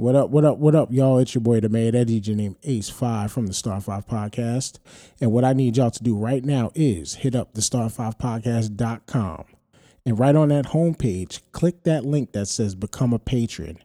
What up, what up, what up, y'all? It's your boy, the man, that DJ named Ace5 from the Star 5 Podcast. And what I need y'all to do right now is hit up the star5podcast.com. And right on that homepage, click that link that says Become a Patron.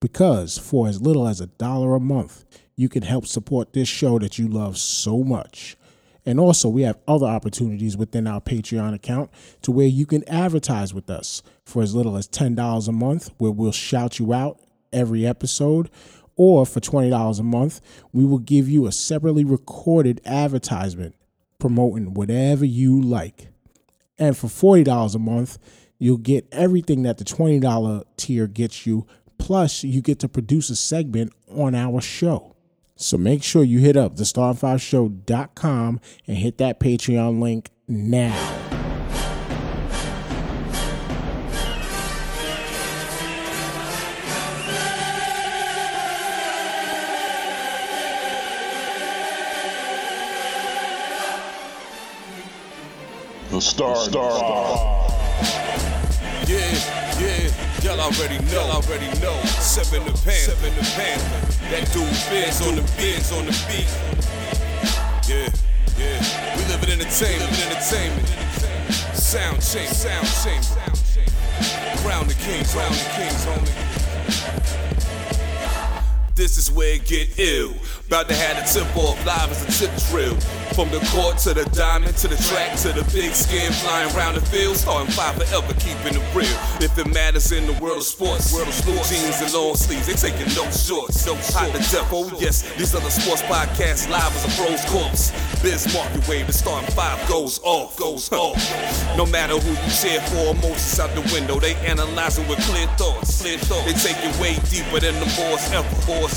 Because for as little as a dollar a month, you can help support this show that you love so much. And also, we have other opportunities within our Patreon account to where you can advertise with us for as little as $10 a month, where we'll shout you out every episode. Or for $20 a month, we will give you a separately recorded advertisement promoting whatever you like. And for $40 a month, you'll get everything that the $20 tier gets you, plus you get to produce a segment on our show. So make sure you hit up thestar5show.com and hit that Patreon link now. The Star Star. Yeah, yeah, y'all already know, y'all already know. Seven the pan, seven the pan. That dude Biz on the Biz on the beat. Yeah, yeah. We live in entertainment, entertainment. Sound change, sound change. Crown the kings, crown the kings, homie. This is where it get ill. About to have a tip off live as a tip drill. From the court to the diamond to the track to the big skin flying around the field. Starting five forever, keeping it real. If it matters in the world of sports, world of sports, jeans and long sleeves, they taking no shorts. No hot to death, oh yes. These other sports podcasts live as a bro's corpse. Biz market wave, the starting five goes off, goes off. No matter who you cheer for, emotions out the window. They analyzing with clear thoughts, clear thoughts. They taking way deeper than the boys ever,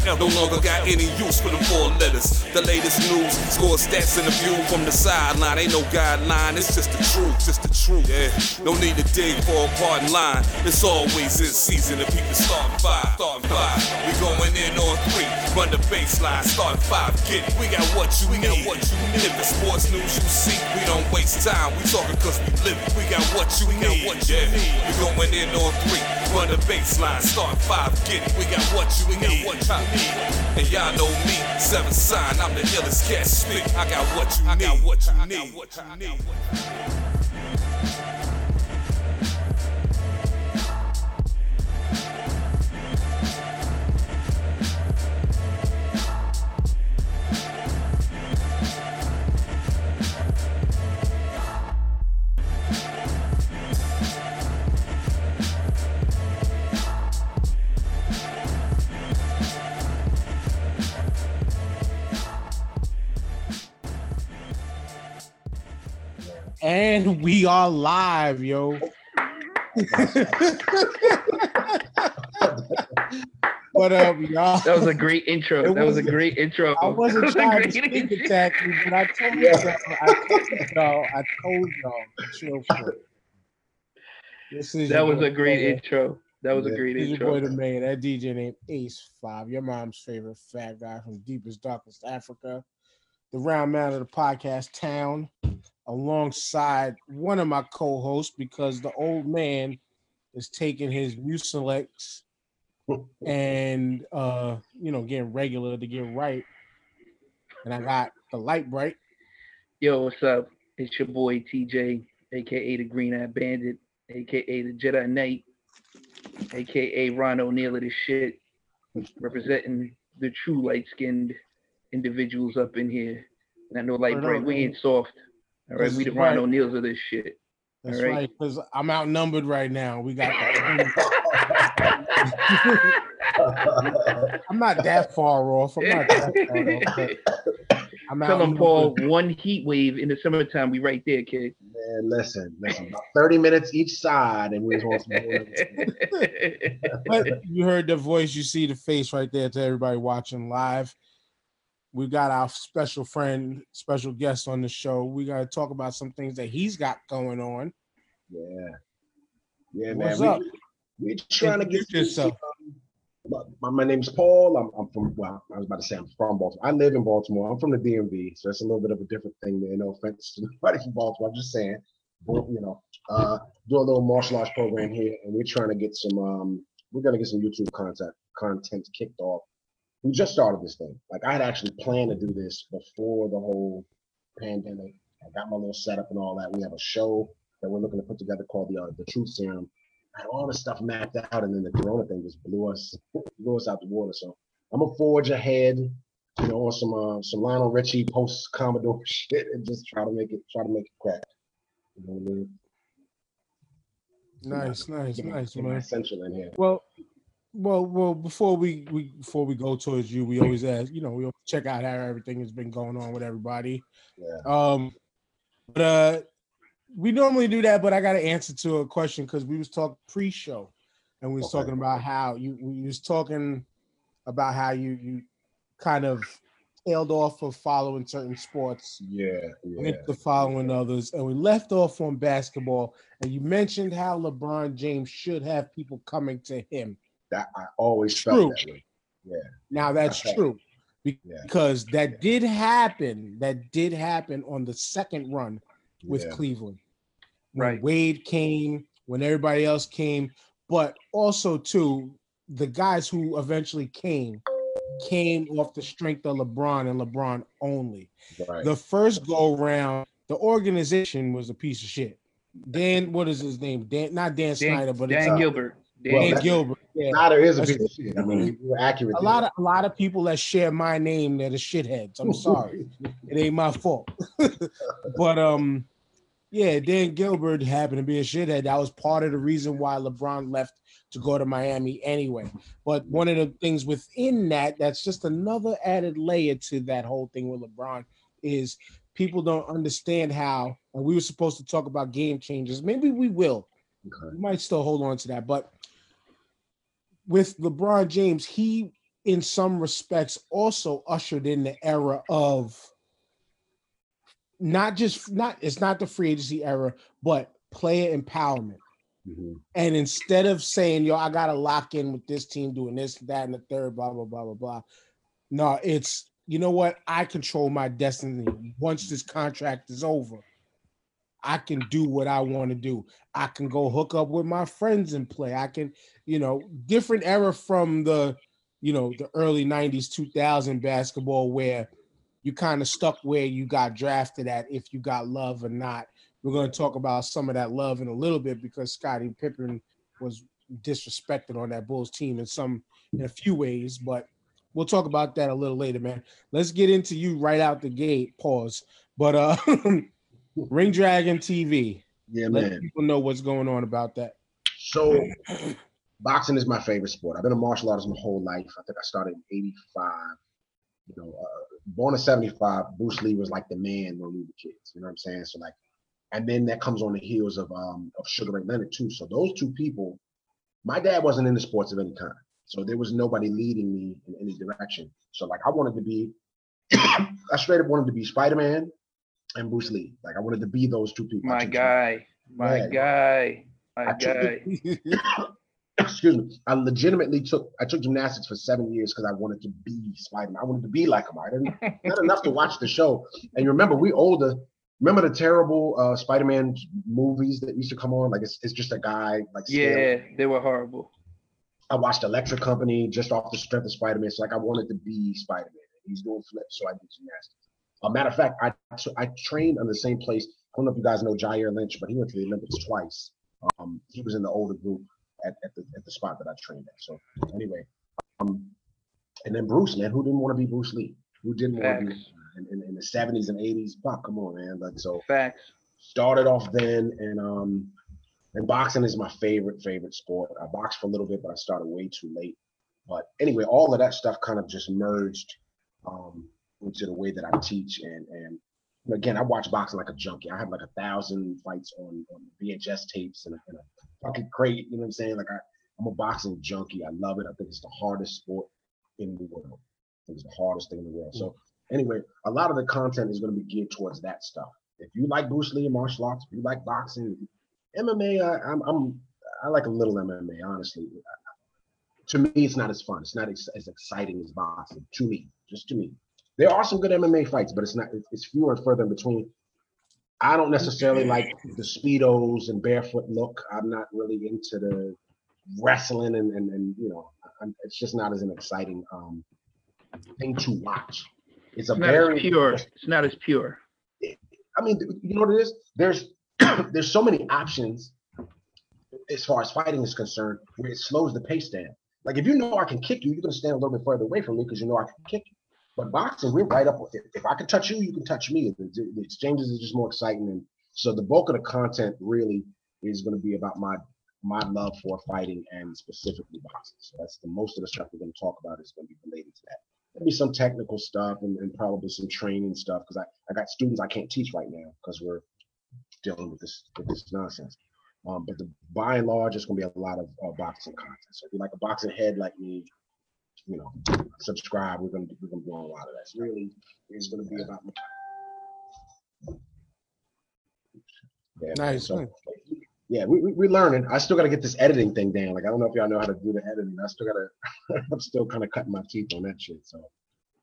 No longer got any use for the four letters. The latest news, score stats and the view from the sideline. Ain't no guideline, it's just the truth, just the truth. Yeah, no need to dig for a pardon line. It's always in season and people starting five, starting five. We going in on three, run the baseline, starting five. Get it. We got what you we got what you need. If the sports news you see, we don't waste time. We talking cause we live it. We got what you we got what you yeah. need. We going in on three, run the baseline, starting five. Get it. We got what you we got what you need. And y'all know me, seven sign. I'm the illest cat speak. I got what you need. I got what you need. We are live, yo. what up, y'all? That was a great intro. It that was, was- a great intro. I wasn't was trying to intro. attack you, but I told y'all, I told y'all, I told y'all, chill for it. This is That was boy, a great man. intro. That was Yeah. a great This is your intro. boy, the man, that DJ named Ace Five, your mom's favorite fat guy from deepest, darkest Africa, the round man of the podcast town, alongside one of my co-hosts because the old man is taking his Mucilex and uh, you know, getting regular to get right. And I got the light bright. Yo, what's up? It's your boy TJ, aka the Green Eye Bandit, aka the Jedi Knight, aka Ron O'Neal of this shit, representing the true light skinned individuals up in here. And I know light Word bright, we ain't soft. All right, That's we the right. Ron O'Neals of this shit. That's All right. right, because I'm outnumbered right now. We got the I'm not that far off. I'm not that far off, I'm Tell him, outnumbered. Paul, one heat wave in the summertime, we right there, kid. Man, listen, listen. About 30 minutes each side, and we was on some more. But you heard the voice, you see the face right there to everybody watching live. We got our special friend, special guest on the show. We got to talk about some things that he's got going on. Yeah. Yeah, man. What's we, up? we are trying to get yourself. My, my name's Paul. I'm, I'm from, well, I was about to say I'm from Baltimore. I live in Baltimore. I'm from the DMV, so it's a little bit of a different thing there. No offense to nobody from Baltimore. I'm just saying, but, you know, uh, do a little martial arts program here, and we're trying to get some, um, we're gonna get some YouTube content content kicked off. We just started this thing. Like I had actually planned to do this before the whole pandemic. I got my little setup and all that. We have a show that we're looking to put together called the uh, the Truth Serum. I had all this stuff mapped out, and then the Corona thing just blew us blew us out the water. So I'm gonna forge ahead, you know, on some uh, some Lionel Richie post Commodore shit, and just try to make it try to make it crack. You know what I mean? Nice, nice, nice, get man. essential in here. Well, well, well. Before we, we before we go towards you, we always ask. You know, we always check out how everything has been going on with everybody. Yeah. Um, but uh, we normally do that, but I got to answer to a question because we was talking pre-show, and we was Okay. talking about how you we was talking about how you you kind of tailed off of following certain sports Yeah, yeah. to following others, and we left off on basketball. And you mentioned how LeBron James should have people coming to him. That I always True. felt that way. Now that's Okay. true be- Yeah. because that did happen. That did happen on the second run with Yeah. Cleveland. When Right. Wade came, when everybody else came, but also too the guys who eventually came came off the strength of LeBron and LeBron only. Right. The first go round, the organization was a piece of shit. Dan, what is his name? Dan, not Dan, Snyder, but Dan it's, uh, Gilbert. Dan, well, Gilbert. Yeah. Snyder is a That's- piece of shit. I mean, you were accurate. A lot of a lot of people that share my name that are shitheads. I'm sorry. it ain't my fault. but um, yeah, Dan Gilbert happened to be a shithead. That was part of the reason why LeBron left to go to Miami anyway. But one of the things within that, that's just another added layer to that whole thing with LeBron is people don't understand how. And we were supposed to talk about game changers. Maybe we will. Okay. We might still hold on to that, but with LeBron James, he in some respects also ushered in the era of not just not it's not the free agency era, but player empowerment. Mhm. And instead of saying, yo, I gotta lock in with this team doing this, that, and the third, blah, blah, blah, blah, blah. No, it's you know what? I control my destiny. Once this contract is over, I can do what I want to do. I can go hook up with my friends and play. I can, you know, different era from the, you know, the early 90s, 2000 basketball where you kind of stuck where you got drafted at if you got love or not. We're going to talk about some of that love in a little bit because Scottie Pippen was disrespected on that Bulls team in some in a few ways, but we'll talk about that a little later, man. Let's get into you right out the gate. Pause. But uh Ring Dragon TV. Yeah, Let man. people know what's going on about that. So, boxing is my favorite sport. I've been a martial artist my whole life. I think I started in '85. You know, uh, born in '75. Bruce Lee was like the man when we were kids. You know what I'm saying? So like, and then that comes on the heels of um of Sugar Ray Leonard too. So those two people, my dad wasn't into sports of any kind. So there was nobody leading me in any direction. So like, I wanted to be, I straight up wanted to be Spider Man and Bruce Lee. Like I wanted to be those two people. My guy. My Yeah. guy. My I took guy. excuse me, I legitimately took I took gymnastics for seven years because I wanted to be Spider-Man. I wanted to be like him. I didn't not enough to watch the show. And you remember, we older. Remember the terrible uh, Spider-Man movies that used to come on? Like it's, it's just a guy like Yeah, they were horrible. I watched Electric Company just off the strength of Spider-Man. So like I wanted to be Spider-Man. He's doing flips, so I did gymnastics. A matter of fact, I I trained in the same place. I don't know if you guys know Jair Lynch, but he went to the Olympics twice. Um, he was in the older group at, at the at the spot that I trained at. So anyway, um, and then Bruce, man, who didn't want to be Bruce Lee? Who didn't want to be in, in, in the seventies and eighties? Fuck, come on, man. Like so, Facts. started off then, and um, and boxing is my favorite favorite sport. I boxed for a little bit, but I started way too late. But anyway, all of that stuff kind of just merged um, into the way that I teach, and and again, I watch boxing like a junkie. I have like a thousand fights on, on VHS tapes and and a fucking crate. You know what I'm saying? Like I, I'm a boxing junkie. I love it. I think it's the hardest sport in the world. I think it's the hardest thing in the world. So anyway, a lot of the content is going to be geared towards that stuff. If you like Bruce Lee and martial arts, if you like boxing, MMA, I, I'm, I'm I like a little MMA. Honestly, to me, it's not as fun. It's not as, as exciting as boxing. To me, just to me, there are some good MMA fights, but it's not. It's fewer and further in between. I don't necessarily like the speedos and barefoot look. I'm not really into the wrestling and and, and you know, I'm- it's just not as an exciting um thing to watch. It's a It's very pure. It's not as pure. I mean, you know what it is? There's there's so many options as far as fighting is concerned, where it slows the pace down. Like if you know I can kick you, you're gonna stand a little bit further away from me because you know I can kick you. But boxing, we're right up. If, if I can touch you, you can touch me. The, the exchanges is just more exciting, and so the bulk of the content really is going to be about my my love for fighting and specifically boxing. So that's the most of the stuff we're going to talk about is going to be related to that. There'll be some technical stuff and, and probably some training stuff because I, I got students I can't teach right now because we're dealing with this with this nonsense. Um, but the, by and large, it's going to be a lot of uh, boxing content. So if you're like a boxing head like me, you know, subscribe. We're going to we're going to do a lot of that. So really, it's going to be about. Yeah, Nice, so- yeah, we, we, we're learning. I still got to get this editing thing down. Like, I don't know if y'all know how to do the editing. I still got to, I'm still kind of cutting my teeth on that shit. So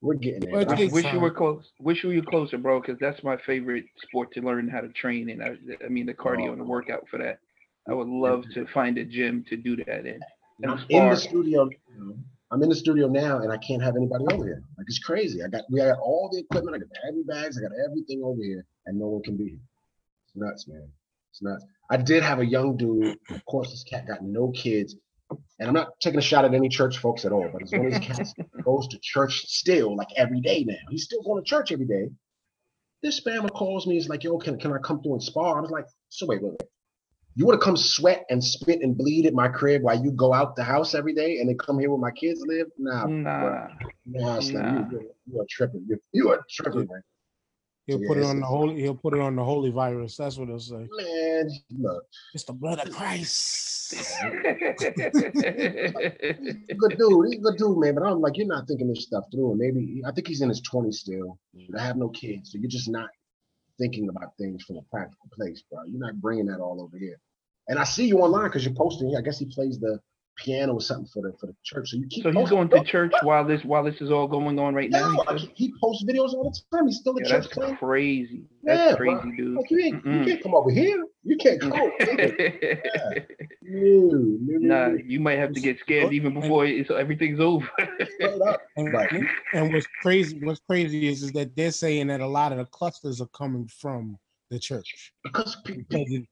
we're getting there. Well, it I- takes Wish you were close. Wish you were closer, bro, because that's my favorite sport to learn how to train. And I, I mean, the cardio oh. and the workout for that. I would love to find a gym to do that in. And I'm in the studio. I'm in the studio now, and I can't have anybody over here. Like it's crazy. I got we got all the equipment. I got the heavy bags. I got everything over here, and no one can be here. It's nuts, man. It's nuts. I did have a young dude. Of course, this cat got no kids, and I'm not taking a shot at any church folks at all. But it's one of these cats goes to church still, like every day now. He's still going to church every day. This spammer calls me. He's like, "Yo, can can I come through and spar?" I was like, "So wait, wait, wait." You want to come sweat and spit and bleed at my crib while you go out the house every day and then come here where my kids live? Nah. Nah. nah, Nah. You, you, you are tripping. You, you are tripping, man. He'll Yeah, put it on the holy. He'll put it on the holy virus. That's what he'll say. Man, look, It's the blood of Christ. good dude. He's a good dude, man. But I'm like, you're not thinking this stuff through. And maybe I think he's in his 20s still. I have no kids, so you're just not thinking about things from a practical place, bro. You're not bringing that all over here. And I see you online because you're posting. I guess he plays the piano or something for the for the church. So you keep. so he's going to church while this while this is all going on right now. No, he I he posts videos all the time. He's still at Yeah, church that's playing. crazy. Yeah, That's bro. crazy, dude. Like you ain't, you can't come over here. You can't come. over here. No, no, nah, you might have to get scared even before it's, everything's over. And, Right. and what's crazy, what's crazy is, is that they're saying that a lot of the clusters are coming from the church. Because pe- Because pe- it-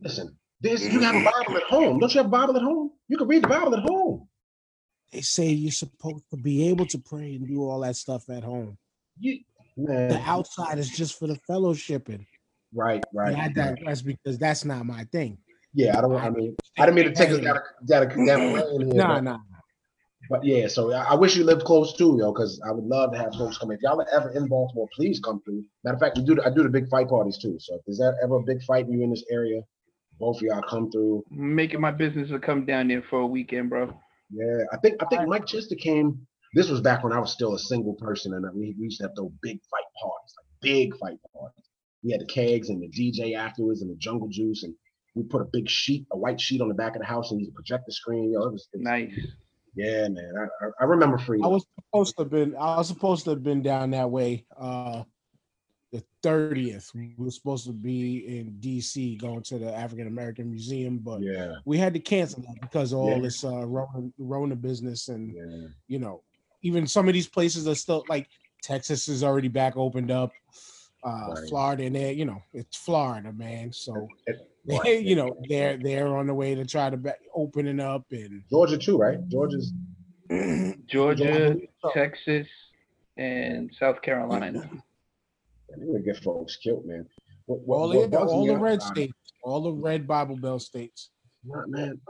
listen, there's you have a mm-hmm. Bible at home. Don't you have a Bible at home? You can read the Bible at home. they say you're supposed to be able to pray and do all that stuff at home. You The outside is just for the fellowshipping. right, right. And I right. digress because that's not my thing. Yeah, I don't. I mean, I didn't mean to take us down a, down a, down a lane here. Nah, but, nah. but yeah, so I, I wish you lived close too, yo, because I would love to have folks come. If y'all are ever in Baltimore, please come through. Matter of fact, we do. the- I do the big fight parties too. So if there's ever a big fight and you're in this area, both of y'all come through. Making my business to come down there for a weekend, bro. Yeah, I think I think Mike Chester came. This was back when I was still a single person, and we, we used to have those big fight parties, like big fight parties. We had the kegs and the DJ afterwards, and the jungle juice, and we put a big sheet, a white sheet on the back of the house, and used a projector screen. Yo, it was, it was Nice. Yeah, man, I, I, I remember freedom. I was supposed to have been I was supposed to have been down that way. Uh the 30th. We were supposed to be in DC going to the African American Museum, but yeah, we had to cancel that because of all Yeah. this uh Rona, Rona business and yeah, you know, even some of these places are still like Texas is already back opened up. Uh Right. Florida and there, you know, it's Florida, man. So they, you know, they're they're on the way to try to be opening up and Georgia too, right? Georgia's Georgia, So- Texas, and South Carolina. they're gonna get folks killed, man. What, what, all, what the, all the red states, all the red Bible Belt states. Not, man.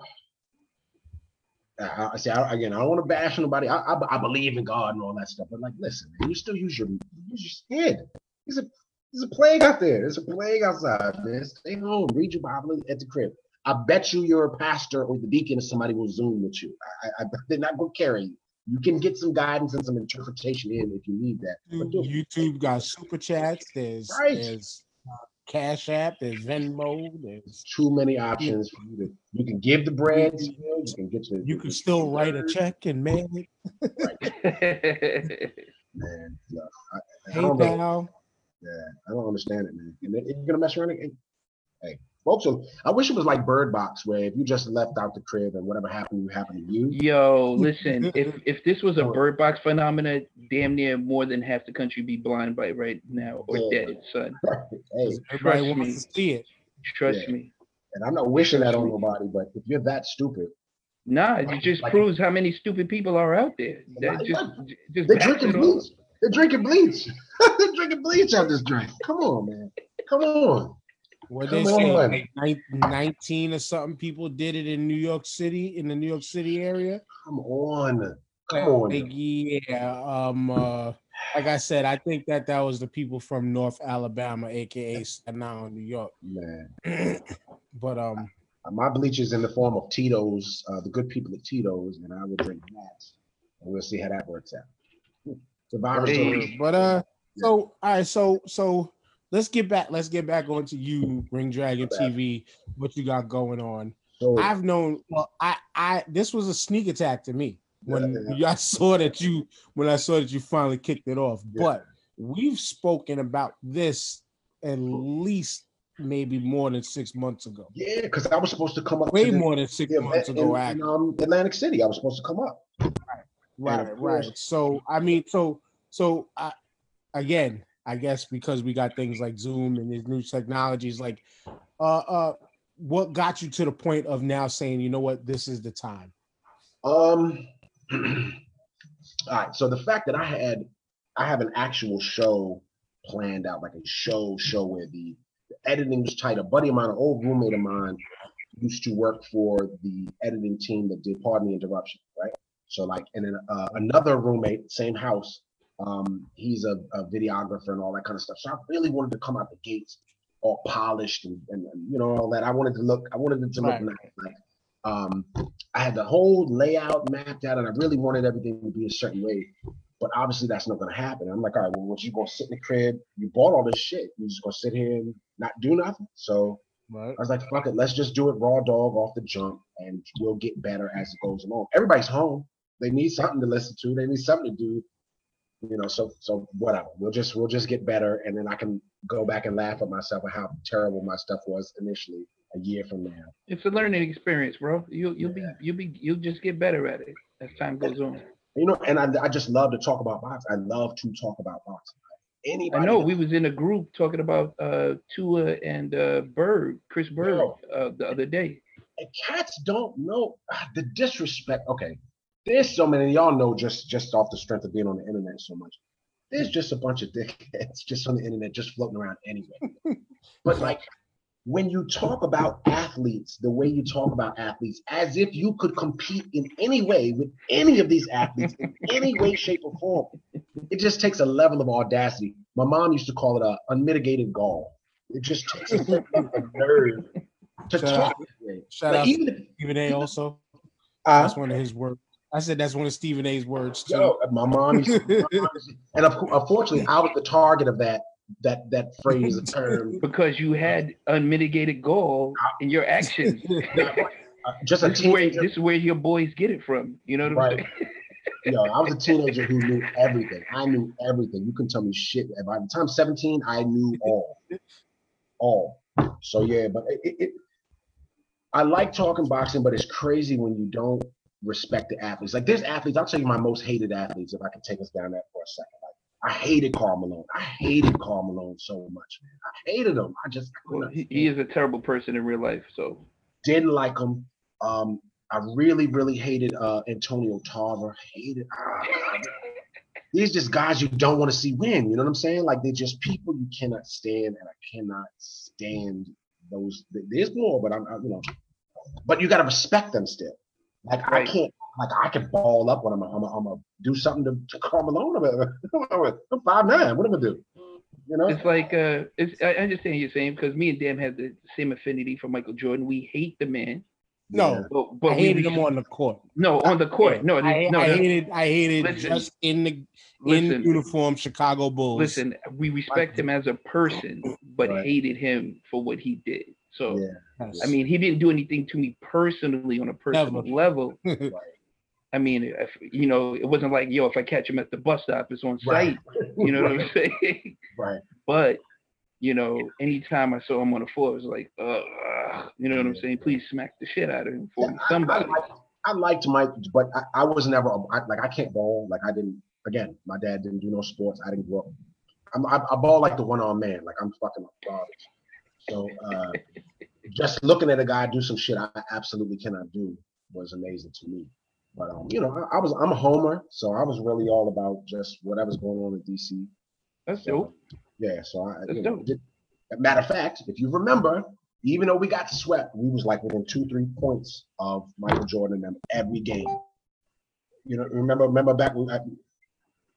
I, I see. I, again, I don't want to bash nobody. I, I, I believe in God and all that stuff, but like, listen, man, you still use your use your skin. There's a there's a plague out there. There's a plague outside, man. Stay home. Read your Bible at the crib. I bet you you're a pastor or the deacon or somebody will zoom with you. I, I, they're not gonna carry you. You can get some guidance and some interpretation in if you need that. But do- YouTube got super chats. There's Right. there's uh, Cash App. There's Venmo. There's too many options for you to. You can give the bread. You can get your. you can still write a check and mail it. Man, look, I, I don't know. PayPal. Yeah, I don't understand it, man. And then you're gonna mess around. And, hey, Folks, are, I wish it was like Bird Box, where if you just left out the crib and whatever happened, you happened to you. Yo, listen, if if this was a bird box phenomena, damn near more than half the country be blind by right now or Yeah. dead, son. Hey, Everybody Trust wants me. to see it. Trust Yeah. me. and I'm not wishing that on nobody, but if you're that stupid, Nah, it just Like- proves how many stupid people are out there. That Like- just just they're drinking bleach. They're drinking bleach. they're drinking bleach out this drink. Come on, man. Come on. What they say, like 19 or something people did it in New York City, in the New York City area. Come on. Come on. Like, yeah, um, uh, like I said, I think that that was the people from North Alabama, aka Staten Island, New York. Man. but um, My bleach is in the form of Tito's, uh, the good people at Tito's, and I will drink that. And we'll see how that works out. The virus. Hey. but uh, so all right, so so let's get back. Let's get back onto you, Ring Dragon TV. What you got going on? So, I've known. Well, I I this was a sneak attack to me when Yeah. I saw that you when I saw that you finally kicked it off. Yeah. But we've spoken about this at least maybe more than six months ago. yeah, because I was supposed to come up Way to more than six months ago, in, in um, Atlantic City. I was supposed to come up. Right, of right. So I mean, so so I, again, I guess because we got things like Zoom and these new technologies, like uh uh what got you to the point of now saying, you know what, this is the time? Um. all right. So the fact that I had, I have an actual show planned out, like a show show where the, the editing was tight. A buddy of mine, an old roommate of mine, used to work for the editing team that did Pardon the Interruption, right? So like, and then uh, another roommate, same house. Um, he's a, a videographer and all that kind of stuff. So I really wanted to come out the gates all polished and, and, and, you know all that. I wanted to look. I wanted it to look Right. nice. Like um, I had the whole layout mapped out, and I really wanted everything to be a certain way. But obviously, that's not going to happen. I'm like, all right, well, what you going to sit in the crib? You bought all this shit. You just going to sit here and not do nothing? So Right. I was like, fuck it, let's just do it raw dog off the jump, and we'll get better as it goes along. Everybody's home. They need something to listen to. They need something to do. You know, so so whatever. We'll just we'll just get better, and then I can go back and laugh at myself at how terrible my stuff was initially a year from now. It's a learning experience, bro. You'll you'll be you'll be you'll just get better at it as time goes on. You know, and I, I just love to talk about boxing. I love to talk about boxing. Anybody I know we was in a group talking about uh Tua and uh Byrd, Chris Byrd, uh, the other day. and cats don't know ah, the disrespect. Okay, there's so many. Y'all know just just off the strength of being on the internet so much. There's just a bunch of dickheads just on the internet, just floating around anyway. but like when you talk about athletes, the way you talk about athletes, as if you could compete in any way with any of these athletes in any way, shape, or form, it just takes a level of audacity. My mom used to call it a unmitigated gall. It just takes a level of nerve to Shout talk out-. Shout Like, out even Stephen A. Also, uh, that's one of his words. I said that's one of Stephen A.'s words too. Yo, my mom used to, my mom to- and unfortunately, I was the target of that that that phrase, a term. Because you had unmitigated goal in your actions. Uh, just a this is where this is where your boys get it from. You know what I'm Right. saying? Yo, I was a teenager who knew everything. I knew everything. You can tell me shit. By the time 17, I knew all. All. So yeah, but it, it, it I like talking boxing, but it's crazy when you don't respect the athletes. Like there's athletes, I'll tell you my most hated athletes, if I can take us down that for a second. Like I hated Karl Malone. I hated Karl Malone so much. I hated him. I just Well, he, he is a terrible person in real life. So didn't like him. Um, I really, really hated uh, Antonio Tarver. Hated. ah, these just guys you don't want to see win. You know what I'm saying? Like they're just people you cannot stand, and I cannot stand those. There's more, but I'm, I, you know, but you gotta respect them still. Like Right. I can't. Like I can ball up when I'm. I'm. I'm gonna do something to, to Karl Malone. I'm, I'm five nine. What am I gonna do? You know. it's like uh, it's I I understand what you're saying because me and Dan have the same affinity for Michael Jordan. We hate the man, No, but, but I we hated res- him on the court. no on the court. No, I, no, I hated. I hated Listen. just in the in Listen, uniform Chicago Bulls. listen. We respect him as a person, but Right. hated him for what he did. So Yeah. I mean, he didn't do anything to me personally on a personal Never. level. I mean, if, you know, it wasn't like, yo, if I catch him at the bus stop, it's on Right. site. You know what I'm saying? Right. But you know, anytime I saw him on the floor, it was like, uh, you know what I'm saying? Please smack the shit out of him for Yeah, me. I- I Somebody. liked- I liked Mike, but I, I was never I, like I can't ball. Like I didn't. Again, my dad didn't do no sports. I didn't grow up. I'm, I, I ball like the one arm man. Like I'm fucking garbage. So uh, just looking at a guy do some shit I absolutely cannot do was amazing to me. But um, you know, I, I was I'm a homer, so I was really all about just whatever's going on in DC. That's So, dope. yeah, so I, That's you know, did- matter of fact, if you remember, even though we got swept, we was like within two, three points of Michael Jordan and them every game. You know, remember, remember back when I,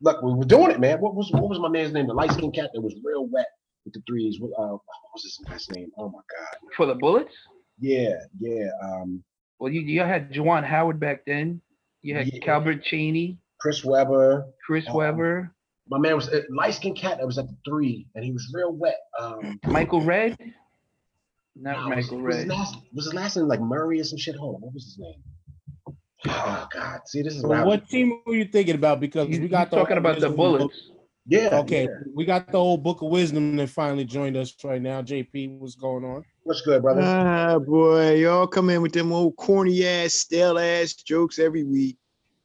look, we were doing it, man. What was what was my man's name? The light skinned cat that was real wet with the threes. What, uh, what was his last name? Oh my god. For the Bullets? Yeah, yeah. Um, Well, you you had Juwan Howard back then. You had Yeah. Calbert Cheaney, Chris Webber. Chris Um, Webber, My man was uh, light skinned cat that was at the three, and he was real wet. Um, Michael Redd. Not Nah, was, Michael was his Red. last was his last name like Murray or some shit? Hold on, what was his name? Oh God, see this is So what, what team were you thinking about? Because You, we got talking about the Bullets? Yeah. Okay, yeah. we got the old book of wisdom that finally joined us right now. JP, what's going on? What's good, brother? Ah, boy, y'all come in with them old corny ass, stale ass jokes every week.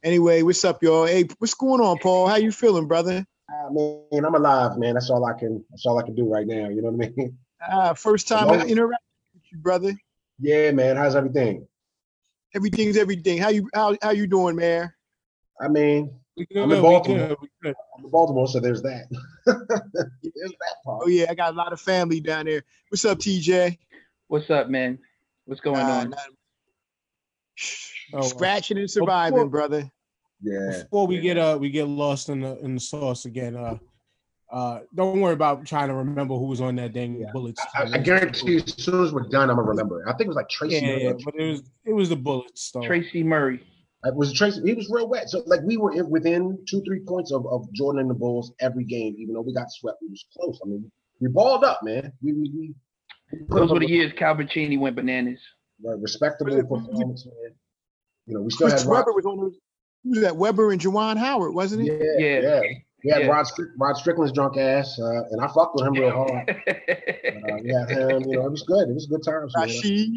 Anyway, what's up, y'all? Hey, what's going on, Paul? How you feeling, brother? Ah, man, I'm alive, man. That's all I can. That's all I can do right now. You know what I mean? Ah, first time Hello? I interact with you, brother. Yeah, man. How's everything? Everything's everything. How you how how you doing, man? I mean, We I'm good, in we Baltimore. we good. I'm in Baltimore, so there's that. there's that part. Oh yeah, I got a lot of family down there. What's up, TJ? What's up, man? What's going on? not- Oh. Scratching and surviving, Before- brother. Yeah. Before we get uh we get lost in the in the sauce again, uh uh don't worry about trying to remember who was on that dang Yeah. bullets. I, I guarantee you, as soon as we're done, I'm gonna remember. I think it was like Tracy. yeah, yeah, Murray. but it was it was the bullets though. Tracy Murray. It was Tracy. He was real wet. So like we were in, within two, three points of, of Jordan and the Bulls every game, even though we got swept. We was close. I mean, we balled up, man. We we, we we Those were the years Calbert Cheaney went bananas. a respectable Was it- was it- performance, man. You know, we still Chris had Rod, Webber was on those. Who was that? Webber and Juwan Howard, wasn't yeah, it? yeah, Yeah. We had Yeah. Rod, Strick, Rod Strickland's drunk ass, uh, and I fucked with him real hard. Uh, we had him, you know, it was good. It was good times. Rasheed.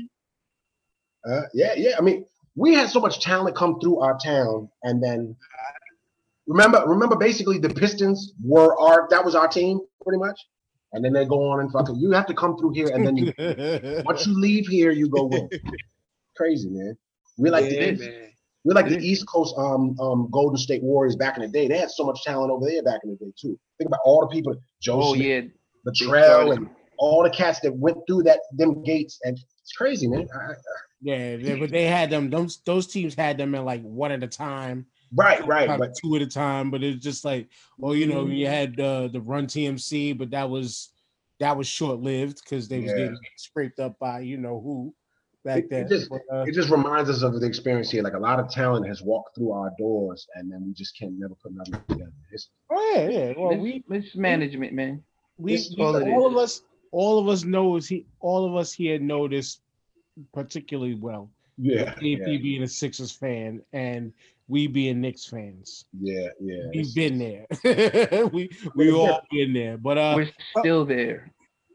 Uh, yeah, yeah. I mean, we had so much talent come through our town, and then remember, remember, basically the Pistons were our that was our team pretty much, and then they go on and fucking. You have to come through here, and then you, once you leave here, you go win. Crazy man. We like yeah, the man. we like Yeah. the East Coast um um Golden State Warriors back in the day. They had so much talent over there back in the day too. Think about all the people, Joe oh Smith, yeah, Latrell, started- and all the cats that went through that them gates, and it's crazy, man. I, I- Yeah, they, but they had them. Those those teams had them in like one at a time, right, right, kind but two at a time. But it's just like, well, you know, you had uh, the Run TMC, but that was that was short lived because they was getting scraped up by you know who back then. it just- But, uh, it just reminds us of the experience here. Like a lot of talent has walked through our doors, and then we just can't never put nothing together. It's, oh yeah, yeah. Well, we mismanagement, man. we, we all all of us all of us knows he all of us here know this particularly well. yeah, AP yeah, being a Sixers fan and we being Knicks fans. yeah, yeah. We've been there. we we all been there. But uh We're still there.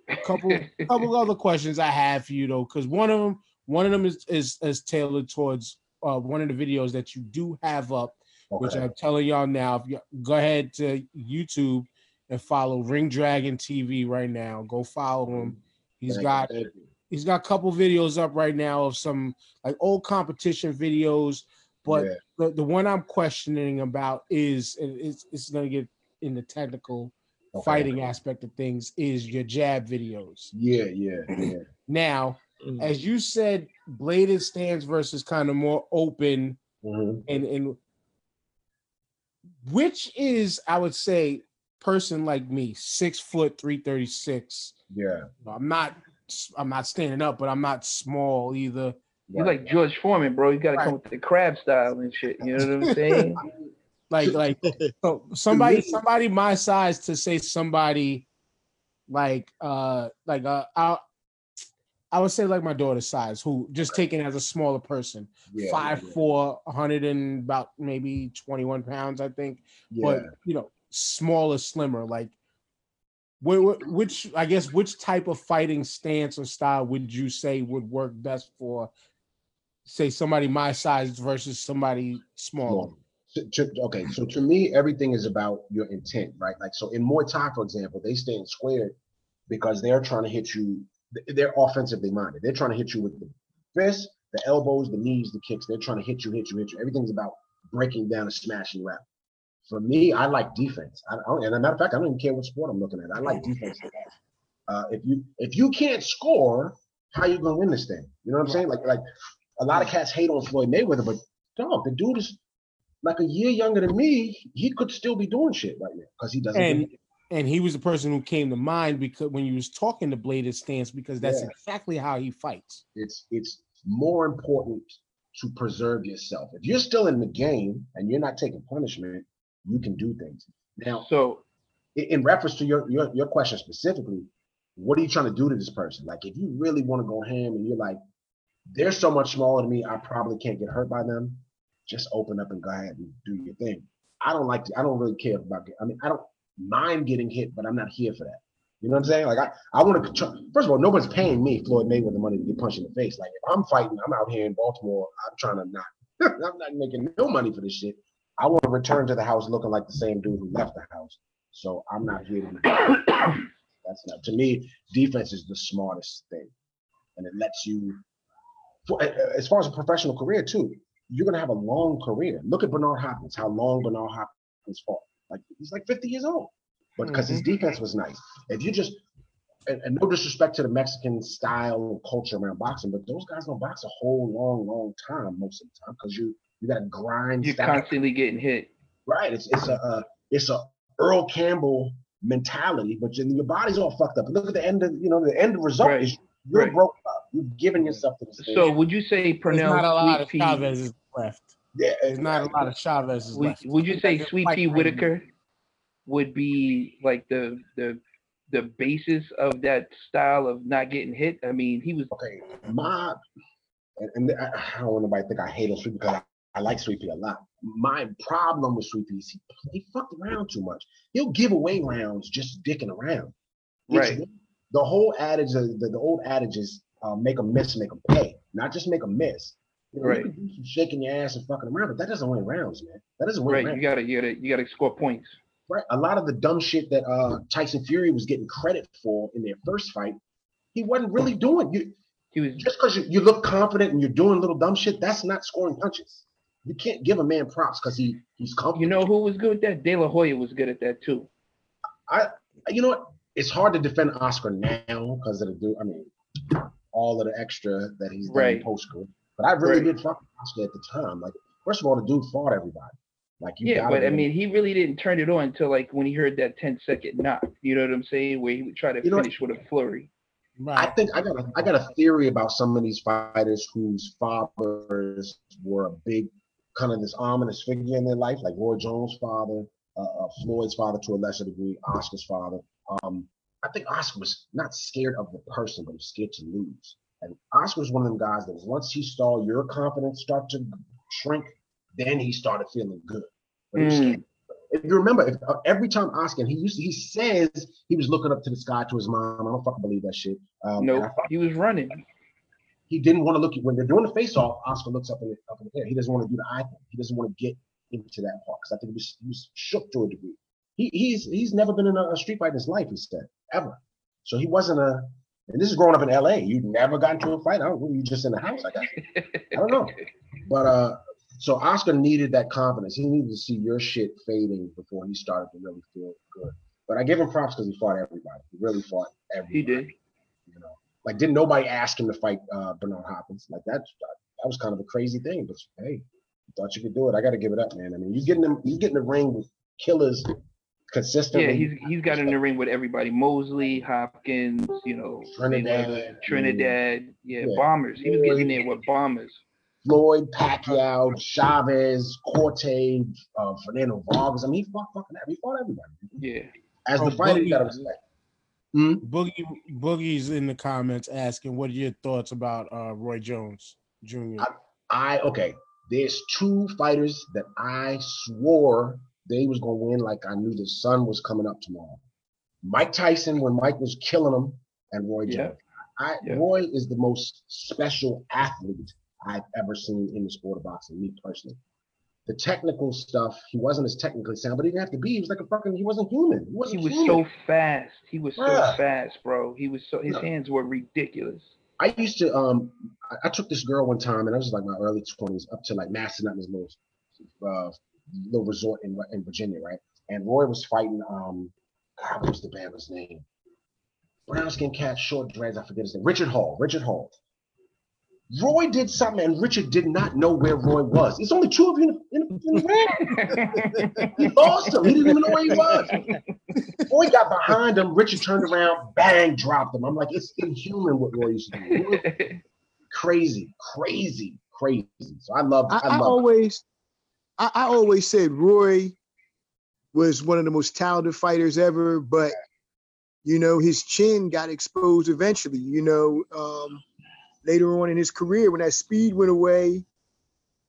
a couple couple other questions I have for you though, because one of them one of them is is, is tailored towards uh, one of the videos that you do have up, which. I'm telling y'all now. If you go ahead to YouTube and follow Ring Dragon TV right now, go follow him. He's Thank got thank you. He's got a couple videos up right now of some like old competition videos, but Yeah, the, the one I'm questioning about is and it's it's gonna get in the technical okay. fighting aspect of things is your jab videos. Yeah, yeah, yeah. Now, as you said, bladed stance versus kind of more open Mhm. and and which is I would say person like me, six foot three thirty six. Yeah. I'm not I'm not standing up, but I'm not small either. You're right. like George Foreman, bro. You gotta Right. come with the crab style and shit. You know what I'm saying? Like like so somebody somebody my size to say somebody like uh like uh I I would say like my daughter's size, who just taken as a smaller person, yeah, five yeah, four, hundred and about maybe twenty one pounds, I think. yeah. But you know, smaller, slimmer. Like Wh- wh- Which I guess which type of fighting stance or style would you say would work best for, say, somebody my size versus somebody smaller? Okay, so to me, everything is about your intent, right? Like, so in Muay Thai, for example, they stand squared because they're trying to hit you. They're offensively minded. They're trying to hit you with the fists, the elbows, the knees, the kicks. They're trying to hit you, hit you, hit you. Everything's about breaking down and smashing rap. For me, I like defense. I, I, and as a matter of fact, I don't even care what sport I'm looking at. I like defense. Uh, if you if you can't score, how are you gonna win this thing? You know what I'm saying? Like like a lot of cats hate on Floyd Mayweather, but dog, the dude is like a year younger than me. He could still be doing shit right now because he doesn't. And and he was the person who came to mind because when you was talking to bladed stance because that's Yeah. exactly how he fights. it's it's more important to preserve yourself. If you're still in the game and you're not taking punishment, you can do things. Now, So in, reference to your, your your question specifically, what are you trying to do to this person? Like, if you really want to go ham and you're like, they're so much smaller than me, I probably can't get hurt by them. Just open up and go ahead and do your thing. I don't like to. I don't really care about. I mean, I don't mind getting hit, but I'm not here for that. You know what I'm saying? Like, I, I want to. First of all, nobody's paying me, Floyd Mayweather, money to get punched in the face. Like, if I'm fighting, I'm out here in Baltimore. I'm trying to not. I'm not making no money for this shit. I want to return to the house looking like the same dude who left the house. So I'm not here to. That's not to me. Defense is the smartest thing, and it lets you. For, as far as a professional career too, you're gonna have a long career. Look at Bernard Hopkins. How long Bernard Hopkins fought? Like he's like 50 years old, but because his mm-hmm. defense was nice. If you just and, and no disrespect to the Mexican style culture around boxing, but those guys don't box a whole long, long time most of the time because you you got to grind. you're style. constantly getting hit. Right. It's it's a uh, it's a Earl Campbell mentality, but your, your body's all fucked up. Look at the end of you know the end result Right. is you're Right. broke up. You've given yourself to the stage. So would you say There's not a lot of Sweet Pea? Chavez's left. yeah, There's not a lot of Chavez's Would, left. would you say Like, Sweet like Pea Whitaker would be like the the the basis of that style of not getting hit? I mean, he was Okay, my and, and I, I don't want nobody to think I hate him Sweet because I, like Sweet Pea a lot. My problem with Sweet Pea is he, he fucked around too much. He'll give away rounds just dicking around. It's- Right. The whole adage, the, the old adage is uh, make a miss, make a pay, not just make a miss. You know, Right. You can do some shaking your ass and fucking around, but that doesn't win rounds, man. That doesn't win right. rounds. You gotta you gotta you gotta score points. Right. A lot of the dumb shit that uh, Tyson Fury was getting credit for in their first fight, he wasn't really doing. You He was just because you, you look confident and you're doing little dumb shit, that's not scoring punches. You can't give a man props because he he's comfortable. you know who was good at that? De La Hoya was good at that too. I you know what? It's hard to defend Oscar now because of the dude. I mean, all of the extra that he's done Right. post school. But I really Right. did fuck Oscar at the time. Like, first of all, the dude fought everybody. Like, you Yeah, gotta but I mean, he really didn't turn it on until like when he heard that 10 second knock. You know what I'm saying? Where he would try to You finish with a flurry. I think I got a, I got a theory about some of these fighters whose fathers were a big kind of this ominous figure in their life, like Roy Jones' father, uh, uh, Floyd's father to a lesser degree, Oscar's father. Um, I think Oscar was not scared of the person, but he was scared to lose. And Oscar was one of them guys that once he saw your confidence start to shrink, then he started feeling good. But he was Mm. scared. If you remember, if, uh, every time Oscar, he used to, he says he was looking up to the sky to his mom. I don't fucking believe that shit. Um, no, thought he was running. He didn't want to look at when they're doing the face off. Oscar looks up in the up in the air. He doesn't want to do the eye thing. He doesn't want to get into that part because I think he was, he was shook to a degree. He, he's he's never been in a, a street fight in his life. He said ever. So he wasn't a. And this is growing up in L.A. You never got into a fight. I don't know. You just in the house. I guess. I don't know. But uh, so Oscar needed that confidence. He needed to see your shit fading before he started to really feel good. But I give him props because he fought everybody. He really fought everybody. He did. You know, like didn't nobody ask him to fight uh, Bernard Hopkins? Like that, that was kind of a crazy thing. But hey, thought you could do it. I got to give it up, man. I mean, you getting them, you get in the ring with killers consistently. Yeah, he's he's got in the ring with everybody. Mosley, Hopkins, you know, Trinidad, Trinidad, yeah, Yeah. bombers. He was getting in there with bombers. Floyd, Pacquiao, Chavez, Quartey, uh, Fernando Vargas. I mean, he fought fucking he fought everybody. Yeah. As Oh, the fighter, you got to respect. Hmm? Boogie Boogie's in the comments asking, "What are your thoughts about uh, Roy Jones Jr.?" I okay. There's two fighters that I swore they was gonna win. Like I knew the sun was coming up tomorrow. Mike Tyson when Mike was killing him, and Roy Yeah. Jones. I, Yeah. Roy is the most special athlete I've ever seen in the sport of boxing, me personally. The technical stuff, he wasn't as technically sound, but he didn't have to be. He was like a fucking, he wasn't human. He He wasn't was human. so fast. He was so fast, bro. He was so his Yeah. hands were ridiculous. I used to um I, I took this girl one time and I was like my early twenties up to like Massanutten's little uh little resort in in Virginia, right? And Roy was fighting um God, what was the band's name? Brown skin cat, short dreads, I forget his name. Richard Hall. Richard Hall. Roy did something and Richard did not know where Roy was. It's only two of you in, in, in the ring. He lost him. He didn't even know where he was. Roy got behind him. Richard turned around, bang, dropped him. I'm like, it's inhuman what Roy used to do. Crazy, crazy, crazy. So I love, I, I, I always, I, I always said Roy was one of the most talented fighters ever, but you know his chin got exposed eventually. You know, um, later on in his career when that speed went away,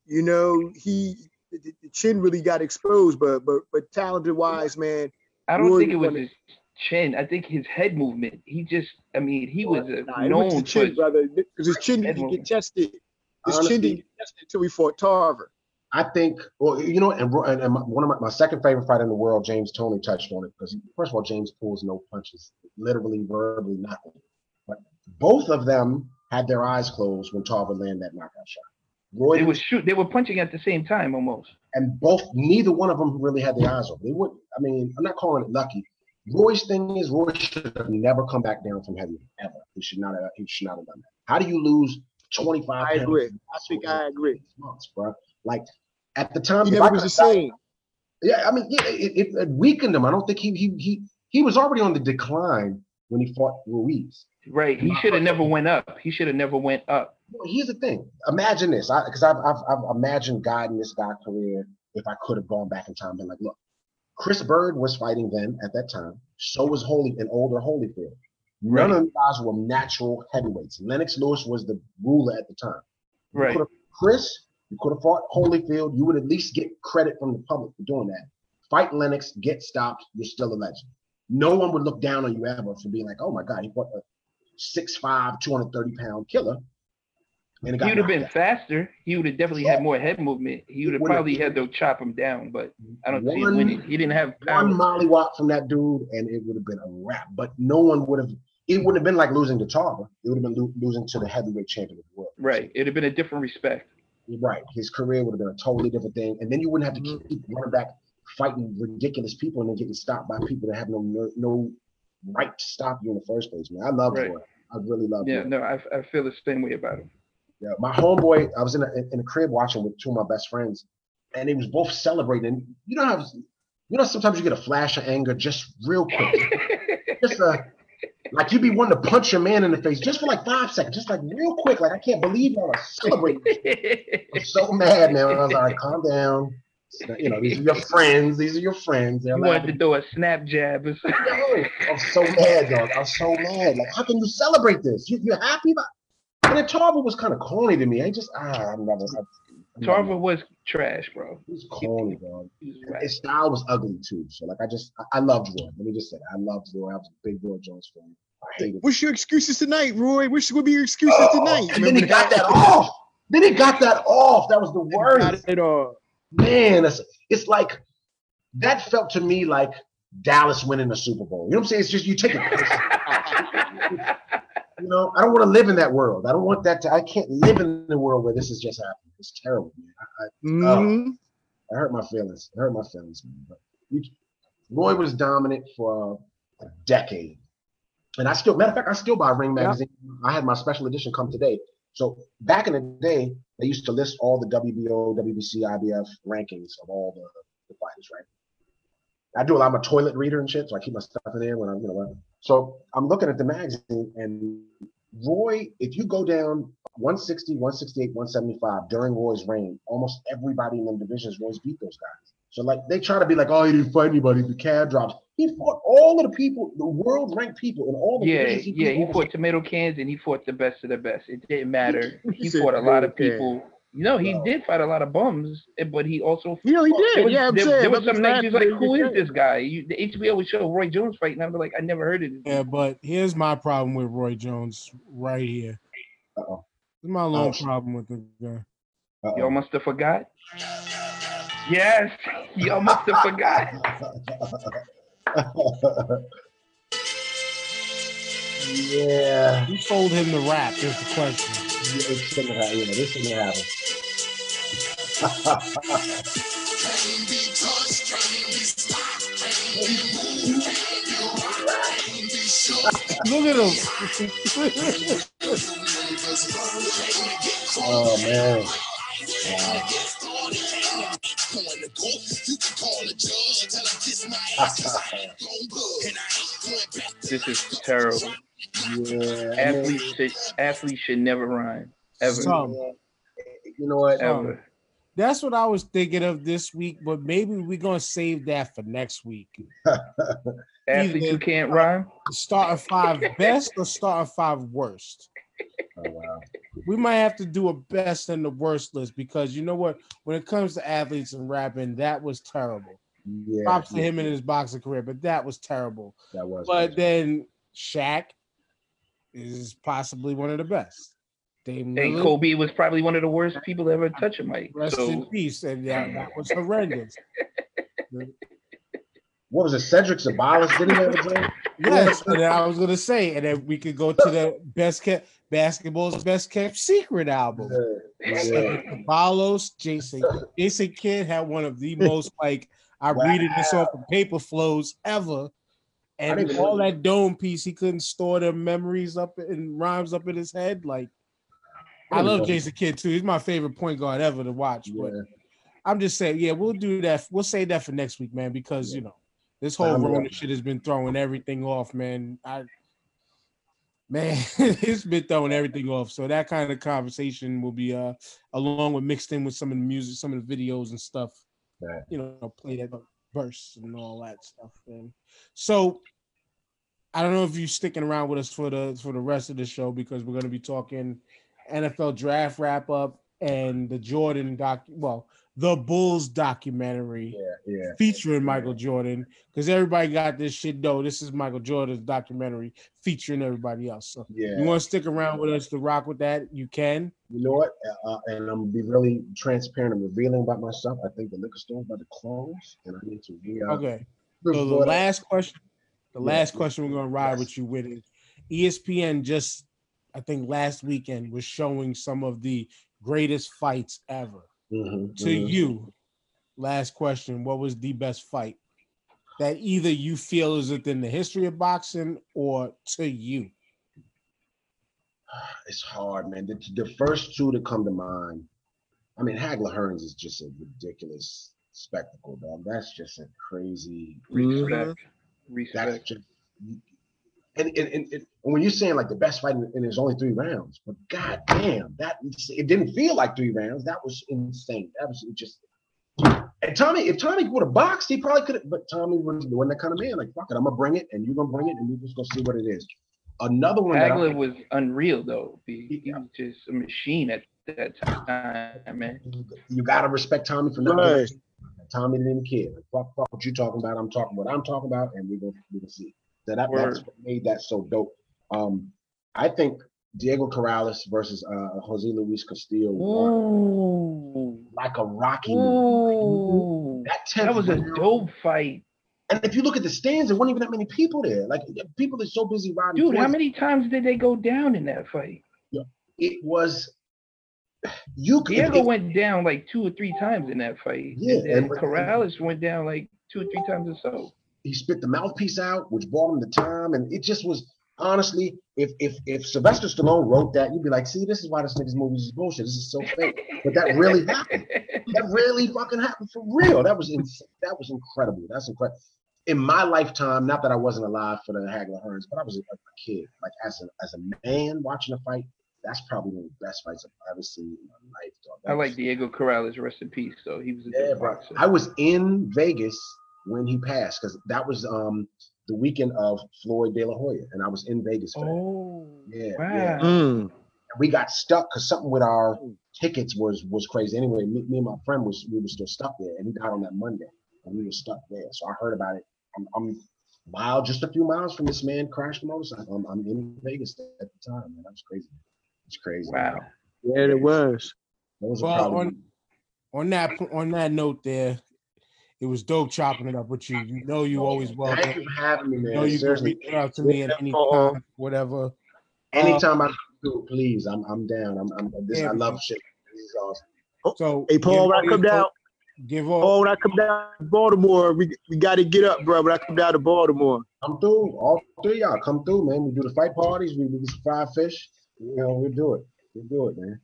you know he the, the chin really got exposed. But but but talented wise man, I don't Roy think it was his chin. I think his head movement. He just, I mean, he was a, Nah, it was known chin, for. brother, because his chin head didn't get movement. tested. His Honestly- chin didn't get tested until he fought Tarver. I think, well, you know, and, and, and one of my, my second favorite fight in the world, James Toney, touched on it because first of all, James pulls no punches, literally, verbally, nothing. But both of them had their eyes closed when Tarver landed that knockout shot. Roy They were shoot. They were punching at the same time almost. and both neither one of them really had their eyes open. They would. I mean, I'm not calling it lucky. Roy's thing is Roy should have never come back down from heavyweight ever. He should not have. He should not have done that. How do you lose 25? I agree. I think I agree. six months, bro. Like at the time, He never was the same. Yeah, I mean, yeah, it, it, it weakened him. I don't think he he he he was already on the decline when he fought Ruiz. Right. He should have never went up. He should have never went up. Well, here's the thing. Imagine this, because I've, I've I've imagined guiding this guy's career if I could have gone back in time and been like, look, Chris Byrd was fighting then at that time. So was Holy an older Holyfield. None Right. of the guys were natural heavyweights. Lennox Lewis was the ruler at the time. You Right. Chris, you could have fought Holyfield. You would at least get credit from the public for doing that. Fight Lennox, get stopped. You're still a legend. No one would look down on you ever for being like, oh my God, he fought a 6'5", 230 pound killer. And he would have been knocked faster. He would have definitely had more head movement. He would have probably had to chop him down, but I don't see him One- winning. He didn't have out. power. One mollywop from that dude, and it would have been a wrap. But no one would have. It wouldn't have been like losing to Tarver. It would have been lo- losing to the heavyweight champion of the world. Right. It'd have been a different respect. Right. His career would have been a totally different thing. And then you wouldn't have to Mm-hmm. keep running back, fighting ridiculous people, and then getting stopped by people that have no, no right to stop you in the first place, man. I love Right. Roy. I really love it. Yeah. No, I, I feel the same way about him. Yeah. My homeboy, I was in a in a crib watching with two of my best friends, and they was both celebrating. And you know how you know sometimes you get a flash of anger just real quick. just uh like you'd be wanting to punch your man in the face just for like five seconds, just like real quick. Like I can't believe y'all are celebrating. I'm so mad, man. I was like, calm down. You know, these are your friends. These are your friends. They're You wanted to do a snap jab or something. I'm so mad, dog. I'm so mad. Like, how can you celebrate this? You, you're happy about And then Tarver was kind of corny to me. I just, ah, I'm never. I'm Tarver was trash, bro. He was corny, dog. He was whack. His style was ugly too. So like I just I, I loved Roy. Let me just say that. I loved Roy. I was a big Roy Jones fan. I hated What's your excuses tonight, Roy? What's gonna be your excuses Oh, tonight? And then he got that off. Then he got that off. That was the Got worst. it all. Man, that's, it's like that felt to me like Dallas winning the Super Bowl. You know what I'm saying? It's just you take it. You know, I don't want to live in that world. I don't want that to I can't live in the world where this is just happening. It's terrible, man. I, I, Mhm. I hurt my feelings. I hurt my feelings, man. But you, Roy was dominant for a decade. And I still, matter of fact, I still buy Ring Yeah. magazine. I had my special edition come today. So back in the day, they used to list all the WBO, WBC, IBF rankings of all the, the fighters, right? I do a lot of my toilet reader and shit, so I keep my stuff in there when I'm, you know. So I'm looking at the magazine, and Roy, if you go down 160, 168, 175 during Roy's reign, almost everybody in them divisions, Roy's beat those guys. So like they try to be like, oh, he didn't fight anybody, the cab drops. He fought all of the people, the world ranked people in all the Yeah, divisions. yeah, he almost- fought tomato cans and he fought the best of the best. It didn't matter. He He fought a lot of tomato can. people You know, he No. did fight a lot of bums, but he also You know, he did. was, yeah, I'm there, saying. there was some it's nights not he's like, "Who is this guy?" You, the HBO would show Roy Jones fight, and I'm like, "I never heard of this." Yeah, but here's my problem with Roy Jones right here. Uh-oh. This is my long Oh, problem with the guy. Uh-oh. Y'all must have forgot. Yes, y'all must have forgot. yeah. Who told him to rap? Is the question. Yeah, It shouldn't have. Yeah, this shouldn't happen. Look at him. oh man. This is terrible. yeah. I mean, Athletes should athletes should never rhyme ever Some. you know what? ever. That's what I was thinking of this week, but maybe we're gonna save that for next week. Athletes who can't rhyme. Start Starting five best or start starting five worst. Oh, wow. We might have to do a best and the worst list because you know what? When it comes to athletes and rapping, that was terrible. Yeah. Props to him in his boxing career, but that was terrible. That was. But then Shaq is possibly one of the best. Dame Hey, Lillard, Kobe was probably one of the worst people to ever touch a mic. rest in peace, and that, that was horrendous. what was it? Cedric Ceballos didn't he have a drink? Yes, and I was gonna say, and then we could go to the best kept basketball's best kept secret album. Yeah. yeah. Jason, Jason Kidd had one of the most like I read it this off of paper flows ever. And all know- that dome piece, he couldn't store the memories up and rhymes up in his head. Like I love know. Jason Kidd too. He's my favorite point guard ever to watch. But I'm just saying, yeah, we'll do that. We'll save that for next week, man, because you know this whole Rona shit has been throwing everything off, man. I man, it's been throwing everything off. So that kind of conversation will be uh along with mixed in with some of the music, some of the videos and stuff. Right. You know, play that verse and all that stuff. And so I don't know if you're sticking around with us for the for the rest of the show because we're gonna be talking NFL draft wrap up and the Jordan doc well, the Bulls documentary Yeah. Yeah. featuring Michael Jordan because everybody got this shit though. This is Michael Jordan's documentary featuring everybody else. So Yeah. you want to stick around with us to rock with that? You can. You know what? Uh, and I'm gonna be really transparent and revealing about myself. I think the liquor store's about to close, and I need to re up. Okay. So the last question, the last question we're gonna ride Yes. with you with is ESPN just I think last weekend was showing some of the greatest fights ever. Mhm, To mhm. you, last question, what was the best fight that either you feel is within the history of boxing or to you? It's hard, man. The, the first two to come to mind. I mean, Hagler Hearns is just a ridiculous spectacle, dog. That's just a crazy. respect, That's just. And, and, and, and when you're saying like the best fight, and there's only three rounds, but god damn, that it didn't feel like three rounds. That was insane. That was just. And Tommy, if Tommy would have boxed, he probably could have. But Tommy was wasn't that kind of man. Like fuck it, I'm gonna bring it, and you're gonna bring it, and we're just gonna see what it is. Another one. that I- Hagler was unreal though. He, he was just a machine at that time, man. you gotta respect Tommy for not Right. Tommy didn't care. Like, fuck, fuck what you're talking about. I'm talking what I'm talking about, and we're gonna we're gonna see. So that, that's what made that so dope. Um, I think Diego Corrales versus uh, Jose Luis Castillo was Ooh, like a Rocky movie. ooh, That that was a dope fight, And if you look at the stands, there weren't even that many people there. Like people are so busy riding. dude. How many times did they go down in that fight? It was. You could. Diego it- went down like two or three times in that fight. Yeah, and, then and- Corrales went down like two or three times or so. He spit the mouthpiece out, which brought him the time, and it just was honestly, if if if Sylvester Stallone wrote that, you'd be like, see, this is why this nigga's movies is bullshit. This is so fake. But that really happened. That really fucking happened for real. That was ins- that was incredible. That's incredible. In my lifetime, not that I wasn't alive for the Hagler Hearns, but I was a, a kid. Like as a as a man watching a fight, that's probably one of the best fights I've ever seen in my life. Dog. I like Diego Corrales. Rest in peace. So he was a yeah, bro. boxer. I was in Vegas when he passed because that was um the weekend of Floyd De La Hoya, and I was in Vegas for that. oh, Yeah, wow. yeah. Mm. we got stuck because something with our tickets was was crazy. Anyway, me, me and my friend was we were still stuck there, and he got on that Monday, and we were stuck there. So I heard about it. I'm, I'm mile, just a few miles from this man crashed the motorcycle. I'm, I'm in Vegas at the time, man. was crazy. It's crazy. Wow. Yeah, it was. That was a Well, problem. on on that on that note, there, it was dope chopping it up with you. You know, you always welcome. Thank you for having me, You man. know, you can Seriously, reach out to me at any Uh-oh. time, oh. whatever. anytime I do it, please. I'm I'm down. I'm, I'm this. Yeah, I love shit. This is awesome. Oh, so, Hey, Paul, when I come down, give all. Oh, when I come down to Baltimore, we we got to get up, bro. When I come down to Baltimore, Come through. All three of y'all come through, man. We do the fight parties. We do some fried fish. You know, we do it. We do it, man.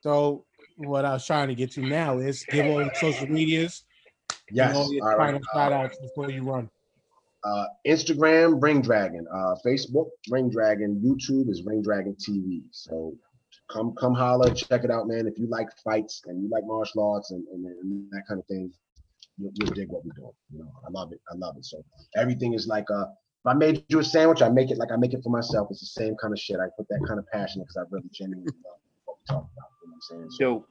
So, what I was trying to get to now is give all your social medias. Yes. And all your All right. final shout outs before you run. Uh, Instagram, Ring Dragon. Uh, Facebook, Ring Dragon. YouTube is Ring Dragon TV. So come come holler, check it out, man. If you like fights and you like martial arts and, and, and that kind of thing, you'll, you'll dig what we're doing. You know, I love it. I love it. So everything is like uh if I made you a sandwich, I make it like I make it for myself. It's the same kind of shit. I put that kind of passion because I really genuinely love what we talk about. You know what I'm saying? So Dope.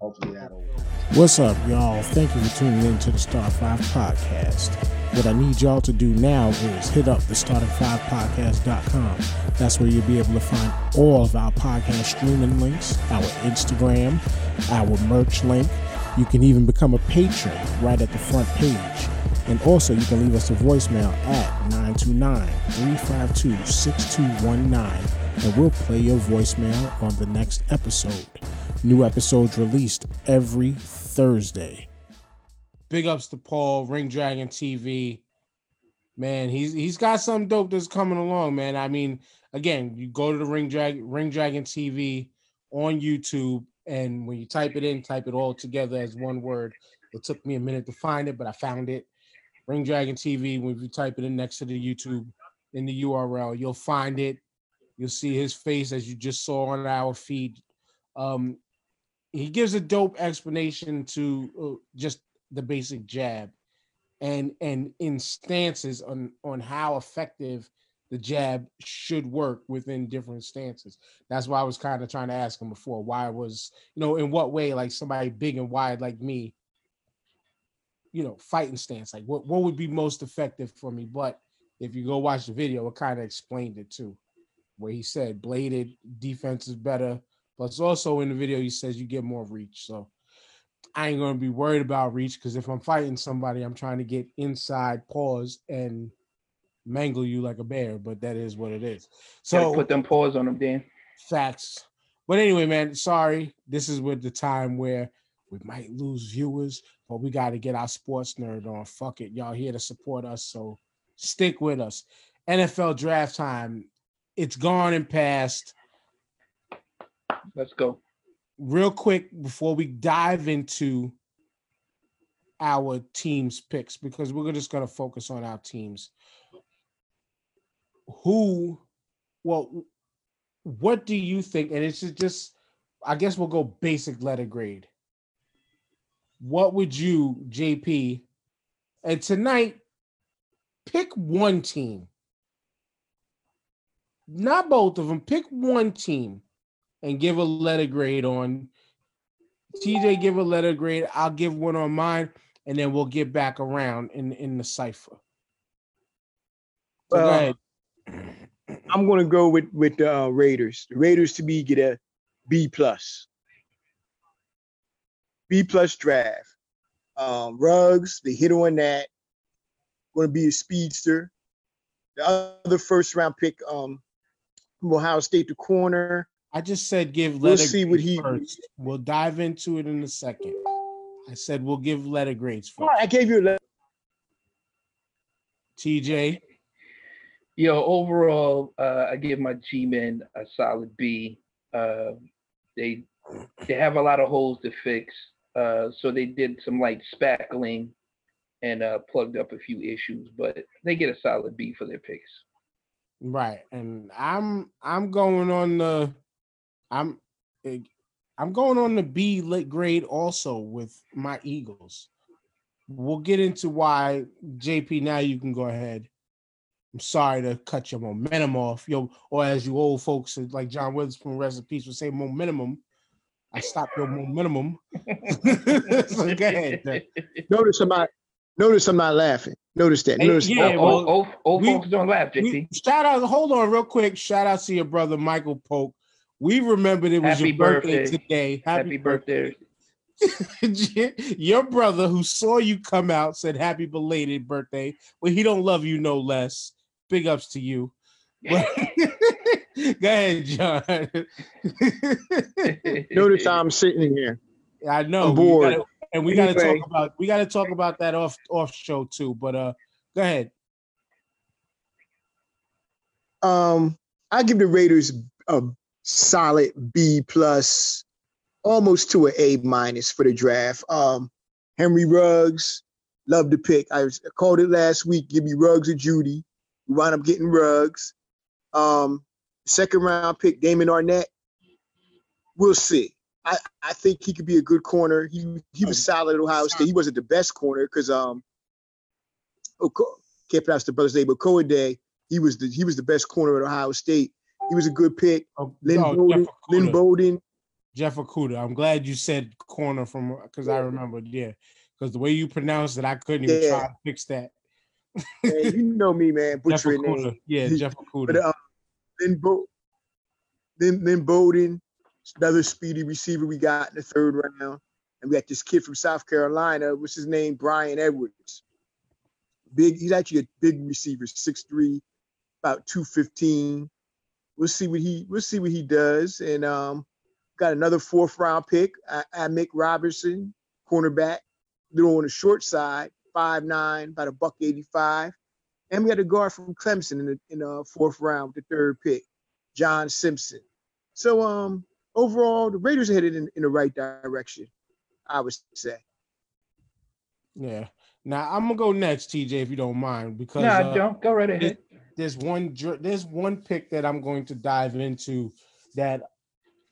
Hopefully that'll What's up, y'all? Thank you for tuning in to the Star 5 podcast. What I need y'all to do now is hit up the starting5podcast.com. That's where you'll be able to find all of our podcast streaming links, our Instagram, our merch link. You can even become a patron right at the front page. And also, you can leave us a voicemail at 929 352 6219, and we'll play your voicemail on the next episode. New episodes released every Thursday. Big ups to Paul, Ring Dragon TV. Man, he's he's got some dope that's coming along, man. I mean, again, you go to the Ring Dragon Ring Dragon TV on YouTube, and when you type it in, type it all together as one word. It took me a minute to find it, but I found it. Ring Dragon TV. When you type it in next to the YouTube in the URL, you'll find it. You'll see his face as you just saw on our feed. Um, he gives a dope explanation to uh, just the basic jab and and in stances on on how effective the jab should work within different stances that's why i was kind of trying to ask him before why was you know in what way like somebody big and wide like me you know fighting stance like what, what would be most effective for me but if you go watch the video it kind of explained it too where he said bladed defense is better Plus, also in the video, he says you get more reach. So I ain't gonna be worried about reach because if I'm fighting somebody, I'm trying to get inside paws and mangle you like a bear. But that is what it is. So put them paws on them, Dan. facts. But anyway, man, sorry. This is with the time where we might lose viewers, but we got to get our sports nerd on. Fuck it, y'all here to support us, so stick with us. NFL draft time. It's gone and past Let's go. real quick before we dive into our teams picks because we're just going to focus on our teams who well what do you think and it's just- just i guess we'll go basic letter grade what would you jp and tonight pick one team not both of them pick one team and give a letter grade on TJ give a letter grade, I'll give one on mine, and then we'll get back around in in the cipher. So go Well, ahead. I'm gonna go with with the uh, Raiders. The Raiders to me get a B plus. B plus draft. Um, Ruggs, they hit on that. Going to be a speedster. The other first round pick, um, from Ohio State, the corner. I just said give We'll see what he- first. We'll dive into it in a second. I said we'll give letter grades All first. right, I gave you a le- TJ, Yo, overall, uh, I give my G-men a solid B. Uh, they they have a lot of holes to fix, uh, so they did some light spackling and uh, plugged up a few issues, but they get a solid B for their picks. right? And I'm I'm going on the I'm eh, I'm going on the B lit grade also with my Eagles. We'll get into why JP. Now you can go ahead. I'm sorry to cut your momentum off. Yo, or as you old folks like John Witherspoon, rest in peace, would say momentum. I stopped your momentum. so go ahead. Notice I'm not. Notice I'm not laughing. Notice that. Hey, Notice yeah, that. old, well, old, old we- folks don't laugh, We- shout out, hold on real quick. Shout out to your brother Michael Polk. We remembered it was Happy your birthday, birthday. today. Happy birthday. your brother who saw you come out said happy belated birthday. Well, he don't love you no less. Big ups to you. But- Go ahead, John. Notice how I'm sitting here. I know. I'm we bored. gotta- and we got to talk about we got to talk about that off off show too. But uh, go ahead. Um, I give the Raiders a solid B plus, almost to an A minus for the draft. Um, Henry Ruggs, love the pick. I was- I called it last week. Give me Ruggs or Judy. We wound up getting Ruggs. Um, second round pick Damon Arnette. We'll see. I, I think he could be a good corner. He he was solid at Ohio State. He wasn't the best corner because um, Oko- can't pronounce the brother's name, but Day. He was the he was the best corner at Ohio State. He was a good pick. Oh, Lynn oh, Bowden. Jeff Lynn. Bowden. Jeff Okudah. I'm glad you said corner from because I remembered. Yeah, because the way you pronounced it, I couldn't even Yeah. try to fix that. Man, you know me, man. Jeff Butchering Okuda. Yeah, Jeff Okudah. But um, Lynn, Bo- Lynn, Lynn Bowden, another speedy receiver we got in the third round. And we got this kid from South Carolina. What's his name? Bryan Edwards. Big. He's actually a big receiver, 6'3", about 215. We'll see what he we'll see what he does. And um, got another fourth round pick, uh, Mick Robertson, cornerback, little on the short side, 5'9", about a buck 85. And we had a guard from Clemson in the in the fourth round, with the third pick, John Simpson. So um overall, the Raiders are headed in, in the right direction, I would say. yeah. Now I'm gonna go next, TJ, if you don't mind, because Nah, uh, don't go right ahead. there's one there's one pick that I'm going to dive into that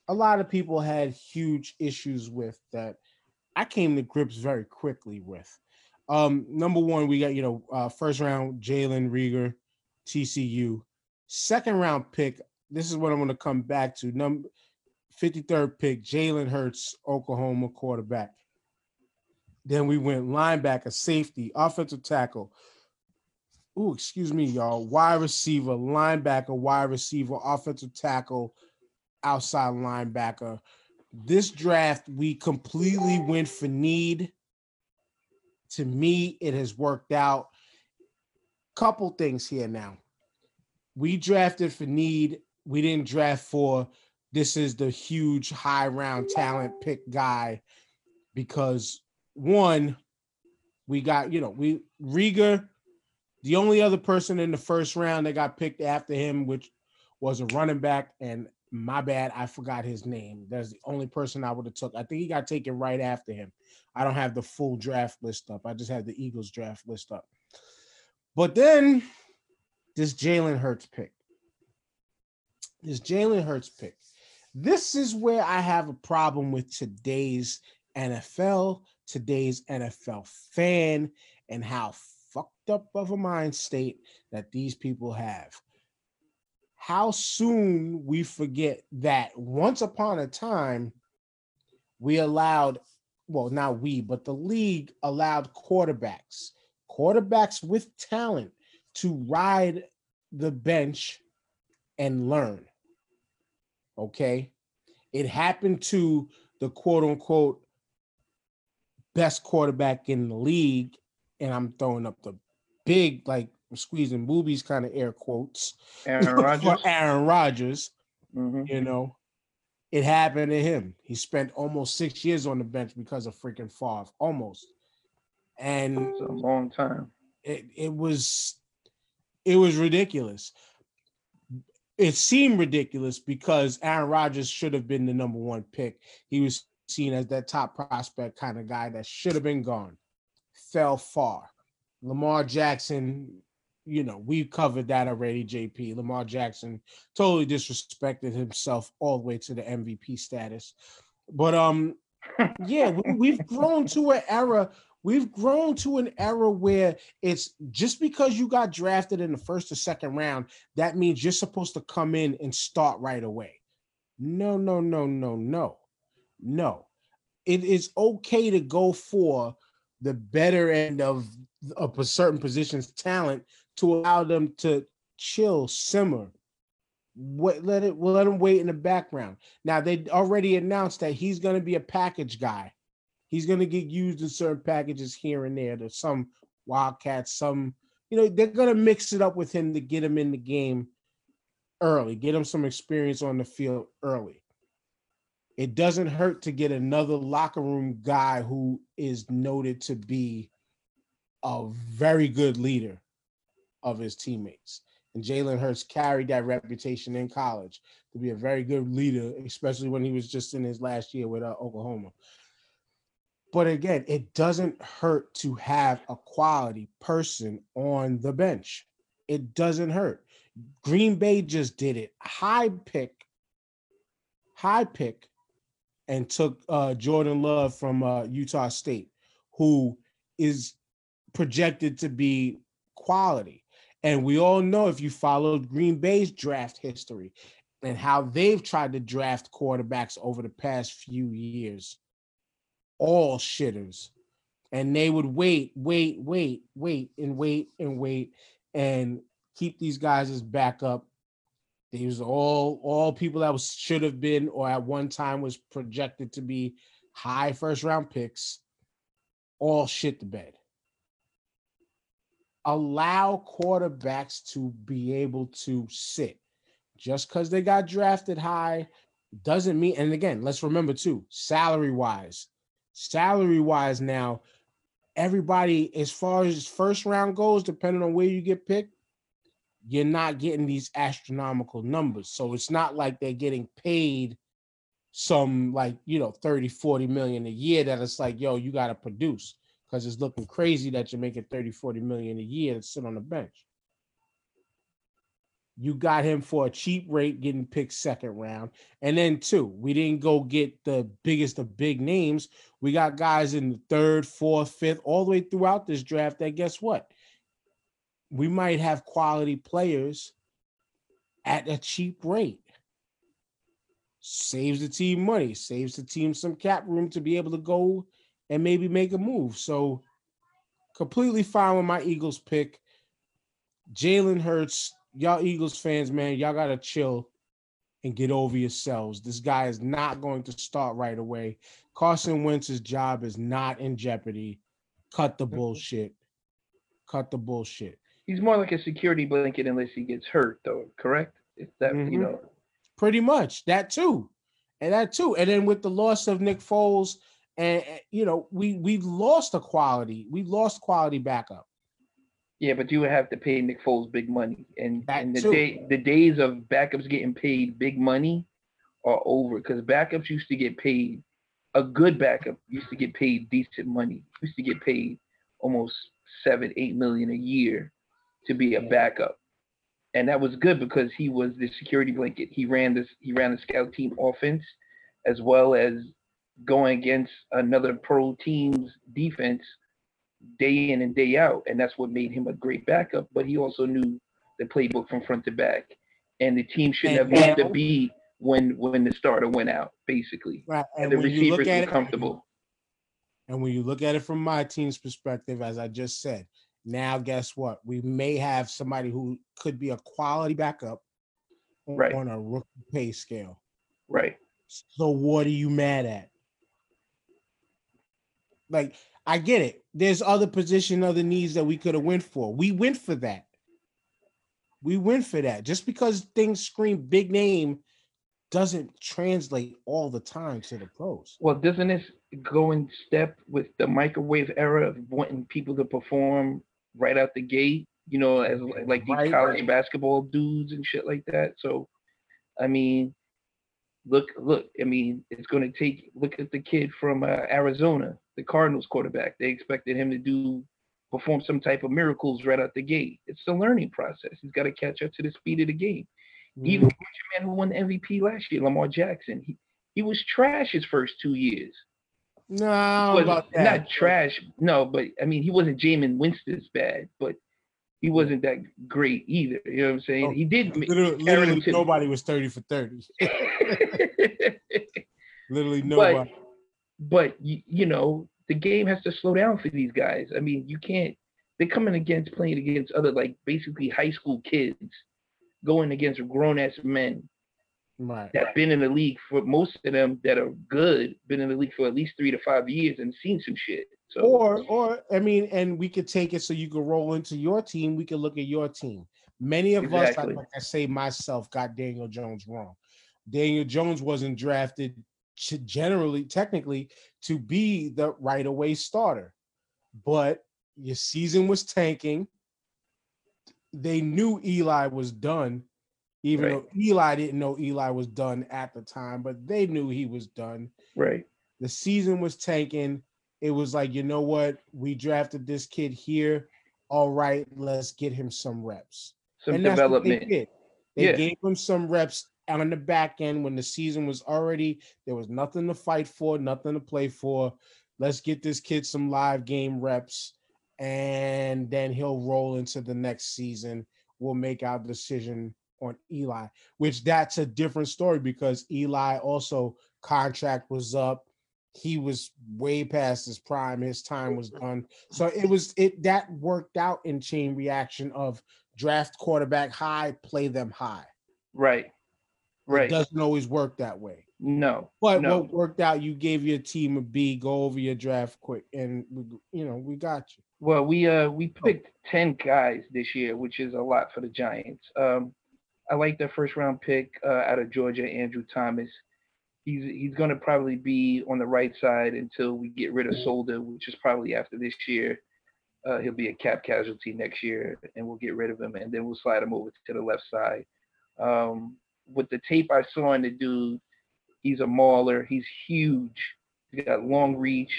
a lot of people had huge issues with that I came to grips very quickly with. Um, number one, we got you know uh, first round Jalen Reagor, TCU. Second round pick. This is what I'm going to come back to. Number 53rd pick, Jalen Hurts, Oklahoma quarterback. Then we went linebacker, safety, offensive tackle, Ooh, excuse me, y'all. Wide receiver, linebacker, wide receiver, offensive tackle, outside linebacker. This draft, we completely went for need. To me, it has worked out. Couple things here now. We drafted for need. We didn't draft for this is the huge high round talent pick guy because one, we got, you know, we Reagor, the only other person in the first round that got picked after him, which was a running back, and my bad, I forgot his name. That's the only person I would have took. I think he got taken right after him. I don't have the full draft list up. I just have the Eagles draft list up. But then this Jalen Hurts pick. This Jalen Hurts pick. This is where I have a problem with today's NFL, today's NFL fan, and how fucked up of a mind state that these people have. How soon we forget that once upon a time, we allowed, well, not we, but the league allowed quarterbacks, quarterbacks with talent to ride the bench and learn. Okay. It happened to the quote unquote best quarterback in the league. And I'm throwing up the big, like squeezing boobies kind of air quotes Aaron for Rodgers. Aaron Rodgers. Mhm. You know, it happened to him. He spent almost six years on the bench because of freaking Favre, almost. And It's a long time. it, it was it was ridiculous. It seemed ridiculous because Aaron Rodgers should have been the number one pick. He was seen as that top prospect kind of guy that should have been gone. Fell far. Lamar Jackson, you know, we covered that already, JP. Lamar Jackson totally disrespected himself all the way to the MVP status. But um yeah, we, we've grown to an era We've grown to an era where it's just because you got drafted in the first or second round, that means you're supposed to come in and start right away. No, no, no, no, no, no. It is okay to go for the better end of a certain position's talent to allow them to chill, simmer. What let it let him wait in the background. Now they already announced that he's going to be a package guy. He's going to get used in certain packages here and there. There's some Wildcats, some, you know, they're going to mix it up with him to get him in the game early, get him some experience on the field early. It doesn't hurt to get another locker room guy who is noted to be a very good leader of his teammates. And Jalen Hurts carried that reputation in college to be a very good leader, especially when he was just in his last year with uh, Oklahoma. But again, it doesn't hurt to have a quality person on the bench. It doesn't hurt. Green Bay just did it. High pick, high pick, and took uh, Jordan Love from uh, Utah State, who is projected to be quality. And we all know if you followed Green Bay's draft history and how they've tried to draft quarterbacks over the past few years, all shitters. And they would wait, wait, wait, wait, and wait and wait and keep these guys as backup. These all all people that was should have been or at one time was projected to be high first round picks, all shit the bed. Allow quarterbacks to be able to sit. Just because they got drafted high doesn't mean, and again, let's remember too, salary wise, salary wise now everybody as far as first round goes depending on where you get picked you're not getting these astronomical numbers. So it's not like they're getting paid some like you know 30 40 million a year that it's like yo you got to produce because it's looking crazy that you're making 30 40 million a year to sit on the bench you got him for a cheap rate, getting picked second round. And then two, we didn't go get the biggest of big names. We got guys in the third, fourth, fifth, all the way throughout this draft. That guess what? We might have quality players at a cheap rate. Saves the team money, saves the team some cap room to be able to go and maybe make a move. So completely fine with my Eagles pick. Jalen Hurts y'all Eagles fans, man, y'all gotta chill and get over yourselves. This guy is not going to start right away. Carson Wentz's job is not in jeopardy. Cut the bullshit. Cut the bullshit. He's more like a security blanket unless he gets hurt, though. Correct? If that Mhm. you know, Pretty much that too, and that too. And then with the loss of Nick Foles, and and, you know, we we lost a quality. We lost quality backup. yeah, but you would have to pay Nick Foles big money, and, That and the too. day the days of backups getting paid big money are over because backups used to get paid. A good backup used to get paid decent money. Used to get paid almost seven, eight million a year to be a backup. And that was good because he was the security blanket. He ran this he ran the scout team offense as well as going against another pro team's defense day in and day out. And that's what made him a great backup. But he also knew the playbook from front to back. And the team should have a now- beat when when the starter went out, basically. Right. And, And, the receivers were at it, comfortable. And when you look at it from my team's perspective, as I just said, now guess what? We may have somebody who could be a quality backup Right. on a rookie pay scale. Right. So what are you mad at? Like, I get it. There's other position, other needs that we could have went for. We went for that. We went for that. Just because things scream big name doesn't translate all the time to the pros. Well, doesn't this go in step with the microwave era of wanting people to perform right out the gate? You know, as like these Right. college basketball dudes and shit like that. So, I mean, look, look. I mean, it's going to take. Look at the kid from uh, Arizona, the Cardinals quarterback. They expected him to do perform some type of miracles right out the gate. It's a learning process. He's got to catch up to the speed of the game. Even Mm-hmm. the man who won the MVP last year, Lamar Jackson, he, he was trash his first two years. No, about that. not trash. No, but I mean, he wasn't Jameis Winston's bad, but he wasn't that great either. You know what I'm saying? Oh, he did. Literally, literally nobody was 30 for 30. Literally nobody. but you, you know, the game has to slow down for these guys. I mean, you can't. They're coming against playing against other like basically high school kids, going against grown ass men right. that been in the league for most of them that are good, been in the league for at least three to five years and seen some shit. So Or, or I mean, and we could take it so you could roll into your team. We could look at your team. Many of Exactly. us, like I say myself, got Daniel Jones wrong. Daniel Jones wasn't drafted to generally, technically, to be the right away starter, but your season was tanking. They knew Eli was done, even Right. though Eli didn't know Eli was done at the time, but they knew he was done right, the season was tanking. It was like, you know what? We drafted this kid here. All right, let's get him some reps. some and they development. did. They Yeah. gave him some reps on the back end when the season was already there was nothing to fight for, nothing to play for. Let's get this kid some live game reps, and then he'll roll into the next season. We'll make our decision on Eli, which that's a different story because Eli also contract was up. He was way past his prime. His time was done. So it was it that worked out in chain reaction of draft quarterback high, play them high. Right, It doesn't always work that way. no, But no. what worked out, you gave your team a B, go over your draft quick, and we- you know, we got you. Well, we uh we Oh. picked ten guys this year, which is a lot for the Giants. Um, I like the first round pick uh, out of Georgia, Andrew Thomas. He's he's going to probably be on the right side until we get rid of Solder, which is probably after this year. Uh, he'll be a cap casualty next year, and we'll get rid of him, and then we'll slide him over to the left side. Um, with the tape I saw in the dude, he's a mauler. He's huge. He's got long reach.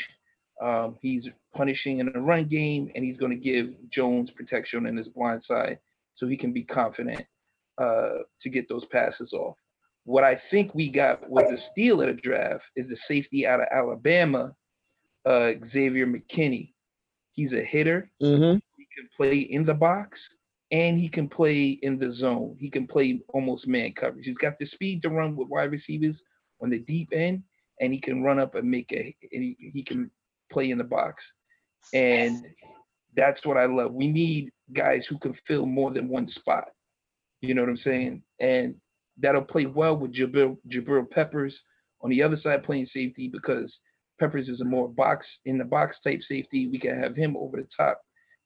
Um, he's punishing in the run game, and he's going to give Jones protection in his blind side, so he can be confident uh, to get those passes off. What I think we got with the steal of the draft is the safety out of Alabama, uh, Xavier McKinney. He's a hitter. Mm-hmm. He can play in the box and he can play in the zone. He can play almost man coverage. He's got the speed to run with wide receivers on the deep end, and he can run up and make a. And he, he can play in the box, and that's what I love. We need guys who can fill more than one spot. You know what I'm saying? And that'll play well with Jabril, Jabril Peppers on the other side playing safety because Peppers is a more box in the box type safety. We can have him over the top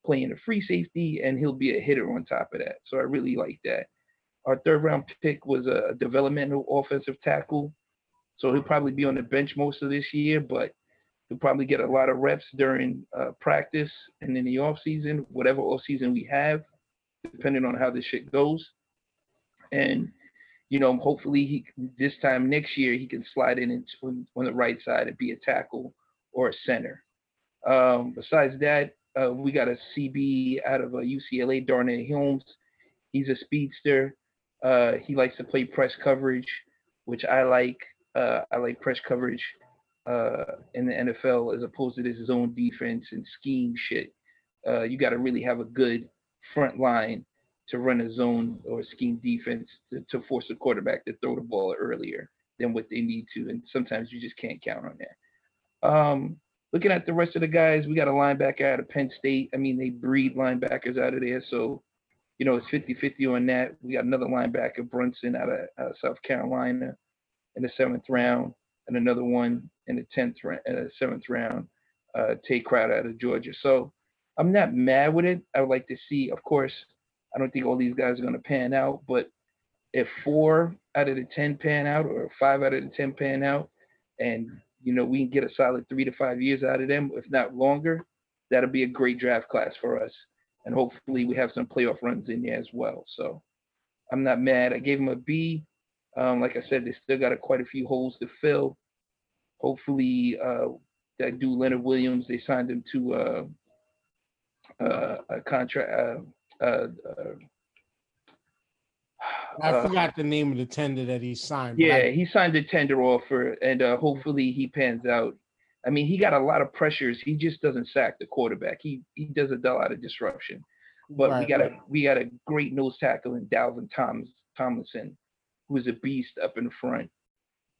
playing a free safety, and he'll be a hitter on top of that. So I really like that. Our third round pick was a developmental offensive tackle. So he'll probably be on the bench most of this year, but he'll probably get a lot of reps during uh, practice and in the off season, whatever off season we have, depending on how this shit goes. And you know, hopefully he this time next year he can slide in on the right side and be a tackle or a center. Um, besides that, uh, we got a CB out of uh, UCLA, Darnell Holmes. He's a speedster. Uh, he likes to play press coverage, which I like. Uh, I like press coverage uh, in the NFL as opposed to this zone defense and scheme shit. Uh, you got to really have a good front line to run a zone or scheme defense to, to force the quarterback to throw the ball earlier than what they need to. And sometimes you just can't count on that. Um, looking at the rest of the guys, we got a linebacker out of Penn State. I mean, they breed linebackers out of there. So, you know, it's 50 50 on that. We got another linebacker, Brunson, out of, out of South Carolina in the seventh round, and another one in the 10th, ra- uh, seventh round, uh, Tate Crowder out of Georgia. So I'm not mad with it. I would like to see, of course, I don't think all these guys are going to pan out, but if four out of the 10 pan out or five out of the 10 pan out, and you know, we can get a solid three to five years out of them, if not longer, that'll be a great draft class for us. And hopefully we have some playoff runs in there as well. So I'm not mad. I gave them a B. Um, like I said, they still got a, quite a few holes to fill. Hopefully, uh, that dude Leonard Williams, they signed him to uh, uh, a contract. I uh, forgot the name of the tender that he signed. yeah, I- he signed a tender offer, and uh, hopefully he pans out. I mean, he got a lot of pressures. He just doesn't sack the quarterback. He he does a lot of disruption. But we Right, got a we got a great nose tackle in Dalvin Thomas Tomlinson, who is a beast up in front,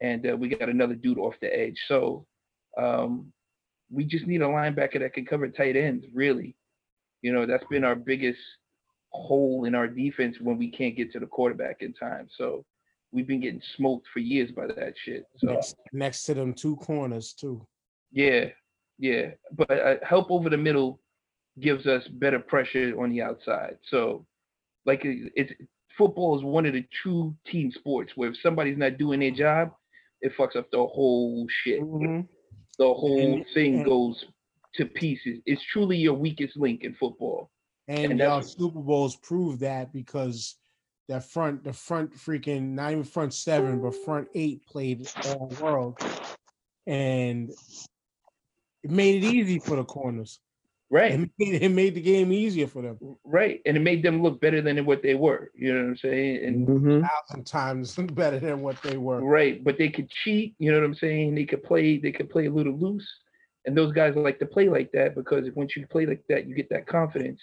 and uh, we got another dude off the edge. So um, we just need a linebacker that can cover tight ends. Really, you know, that's been our biggest hole in our defense when we can't get to the quarterback in time. So we've been getting smoked for years by that shit. So. Next, next to them two corners too. Yeah, yeah. But uh, help over the middle gives us better pressure on the outside. So, like, it- it's football is one of the true team sports where if somebody's not doing their job, it fucks up the whole shit. Mhm. The whole thing goes to pieces. It's truly your weakest link in football. And, And y'all Super Bowls prove that because that front, the front freaking not even front seven, but front eight played all world, and it made it easy for the corners. Right. It made, it made the game easier for them. Right. And it made them look better than what they were. You know what I'm saying? And Mhm. Thousand times better than what they were. Right, but they could cheat. You know what I'm saying? They could play. They could play a little loose, and those guys like to play like that because once you play like that, you get that confidence.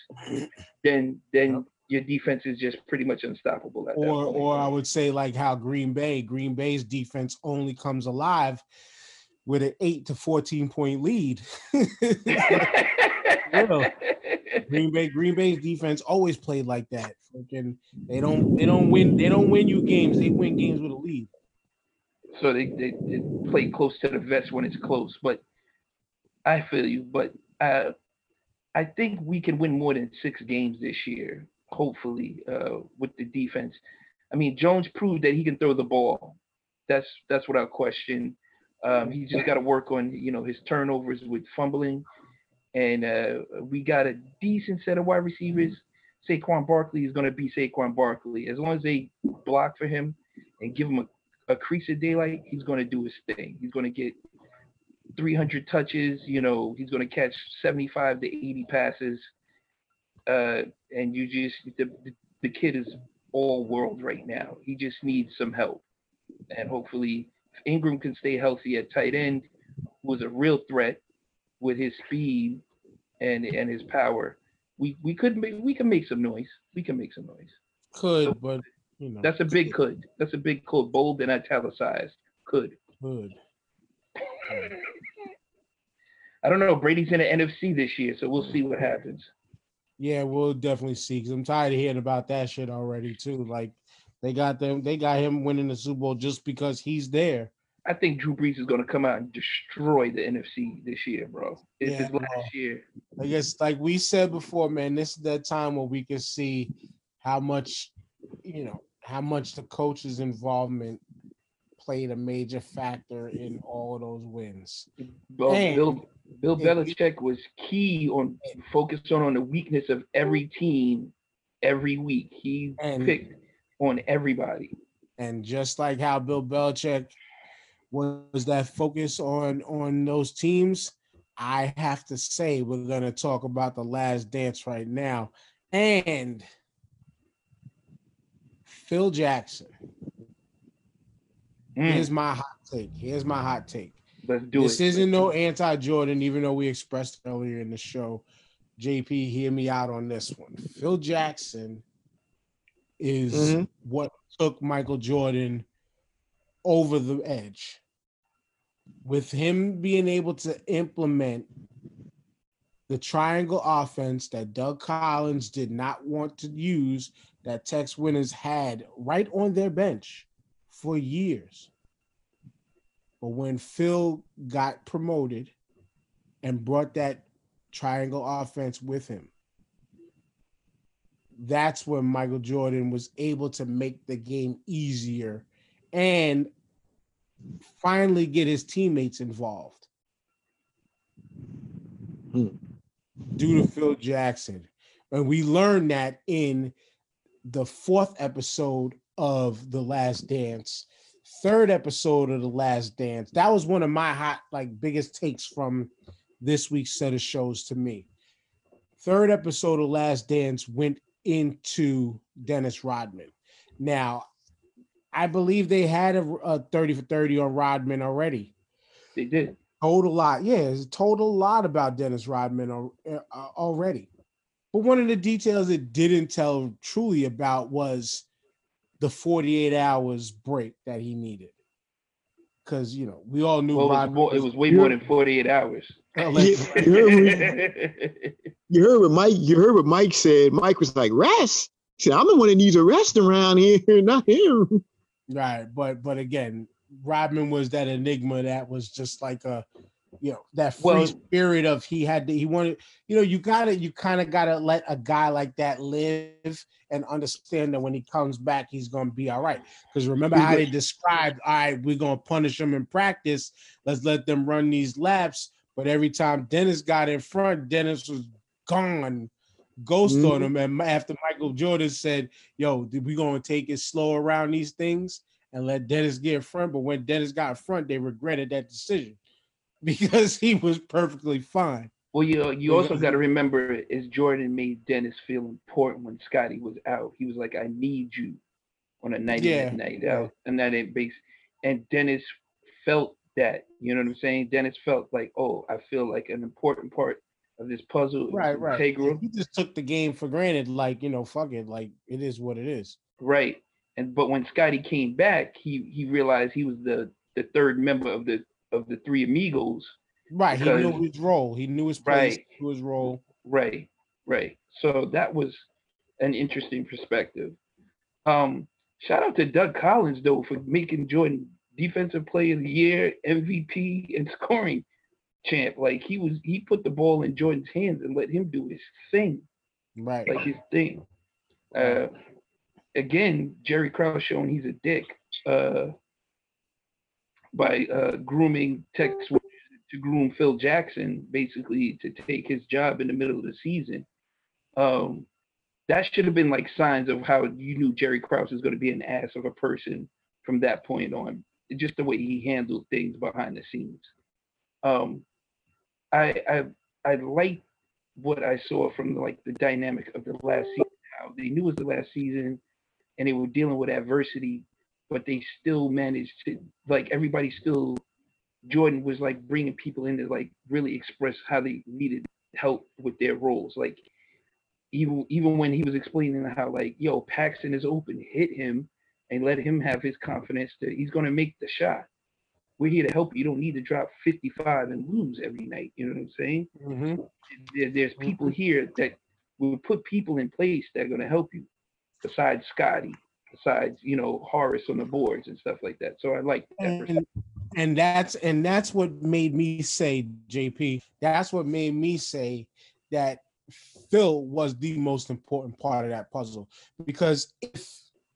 Then, then your defense is just pretty much unstoppable. At Or, or I would say like how Green Bay, Green Bay's defense only comes alive with an eight to fourteen point lead. real. Green Bay, Green Bay's defense always played like that. Freaking, they don't, they don't win, they don't win you games. They win games with a lead. so they, they they play close to the vest when it's close. But I feel you. But uh, I think we can win more than six games this year. Hopefully, uh, with the defense. I mean, Jones proved that he can throw the ball. That's that's without question. Um, he just got to work on you know his turnovers with fumbling, and uh, we got a decent set of wide receivers. Saquon Barkley is going to be Saquon Barkley as long as they block for him and give him a, a crease of daylight. He's going to do his thing. He's going to get 300 touches. You know, he's going to catch 75 to 80 passes. Uh, and you just the, the kid is all world right now. He just needs some help, and hopefully Ingram can stay healthy at tight end, was a real threat with his speed and and his power. We we could make we can make some noise. We can make some noise. Could, but you know, That's a big could. That's a big could. Bold and italicized. Could. could. I don't know. Brady's in the NFC this year, so we'll see what happens. Yeah, we'll definitely see. Cause I'm tired of hearing about that shit already too. Like they got them, they got him winning the Super Bowl just because he's there. I think Drew Brees is going to come out and destroy the NFC this year, bro. It's Yeah, his last year. I guess, like we said before, man, this is that time where we can see how much, you know, how much the coach's involvement played a major factor in all of those wins. Bill, And- Bill, Bill. Belichick was key on focused on, on the weakness of every team every week. He And- picked on everybody. And just like how Bill Belichick was that focus on on those teams, I have to say we're gonna talk about the last dance right now. And Phil Jackson. Mm, Here's my hot take. Here's my hot take. let's do this it. isn't no anti-Jordan, even though we expressed earlier in the show. JP, hear me out on this one. Phil Jackson is Mhm. what took Michael Jordan over the edge. With him being able to implement the triangle offense that Doug Collins did not want to use, that Tex Winters had right on their bench for years. But when Phil got promoted and brought that triangle offense with him, that's when Michael Jordan was able to make the game easier and finally get his teammates involved. Hmm. Due to Phil Jackson. And we learned that in the fourth episode of The Last Dance, third episode of The Last Dance. That was one of my hot, like, biggest takes from this week's set of shows to me. Third episode of Last Dance went into Dennis Rodman. Now, I believe they had a, a 30 for 30 on Rodman already. They did. told a lot. Yeah, it's told a lot about Dennis Rodman uh, already. But one of the details it didn't tell truly about was the 48 hours break that he needed. Because you know, we all knew Well, it was, more, it was was way more than 48 hours. allegedly- You heard, you heard what Mike. You heard what Mike said. Mike was like, "Rest." He said, "I'm the one that needs a rest around here, not him." Right, but but again, Rodman was that enigma that was just like a, you know, that free Well- spirit of he had to he wanted, you know, you gotta you kind of gotta let a guy like that live and understand that when he comes back, he's gonna be all right. Because remember how they described, all right, we're gonna punish them in practice. Let's let them run these laps. But every time Dennis got in front, Dennis was gone, ghost on Mhm. him. And after Michael Jordan said, "Yo, we gonna take it slow around these things and let Dennis get in front." But when Dennis got in front, they regretted that decision because he was perfectly fine. Well, you you also got to remember is Jordan made Dennis feel important when Scottie was out. He was like, "I need you on a night Yeah, in, night out," and that it base. And Dennis felt that. You know what I'm saying? Dennis felt like, "Oh, I feel like an important part of this puzzle. Right, right. Integral, He just took the game for granted, like you know, fuck it, like it is what it is. right?" And but when Scottie came back, he he realized he was the the third member of the of the three amigos. Right, he knew his role. He knew his place. Right. Knew his role. Right, right. So that was an interesting perspective. Um, shout out to Doug Collins though for making Jordan Defensive Player of the Year, MVP, and scoring champ. Like he was, he put the ball in Jordan's hands and let him do his thing, Right. like his thing. Uh, again, Jerry Krause showing he's a dick uh, by uh, grooming Tex to groom Phil Jackson, basically to take his job in the middle of the season. Um, that should have been like signs of how you knew Jerry Krause was going to be an ass of a person from that point on. Just the way he handled things behind the scenes. Um, I I I like what I saw from like the dynamic of the last season. How they knew it was the last season, and they were dealing with adversity, but they still managed to like everybody still. Jordan was like bringing people in to like really express how they needed help with their roles. Like even even when he was explaining how like yo Paxson is open, hit him and let him have his confidence that he's gonna make the shot. We're here to help you. You don't need to drop 55 and lose every night. You know what I'm saying? Mhm. There, there's people here that will put people in place that are gonna help you, besides Scottie, besides you know Horace on the boards and stuff like that. So I like that. and, and that's and that's what made me say jp that's what made me say that phil was the most important part of that puzzle because if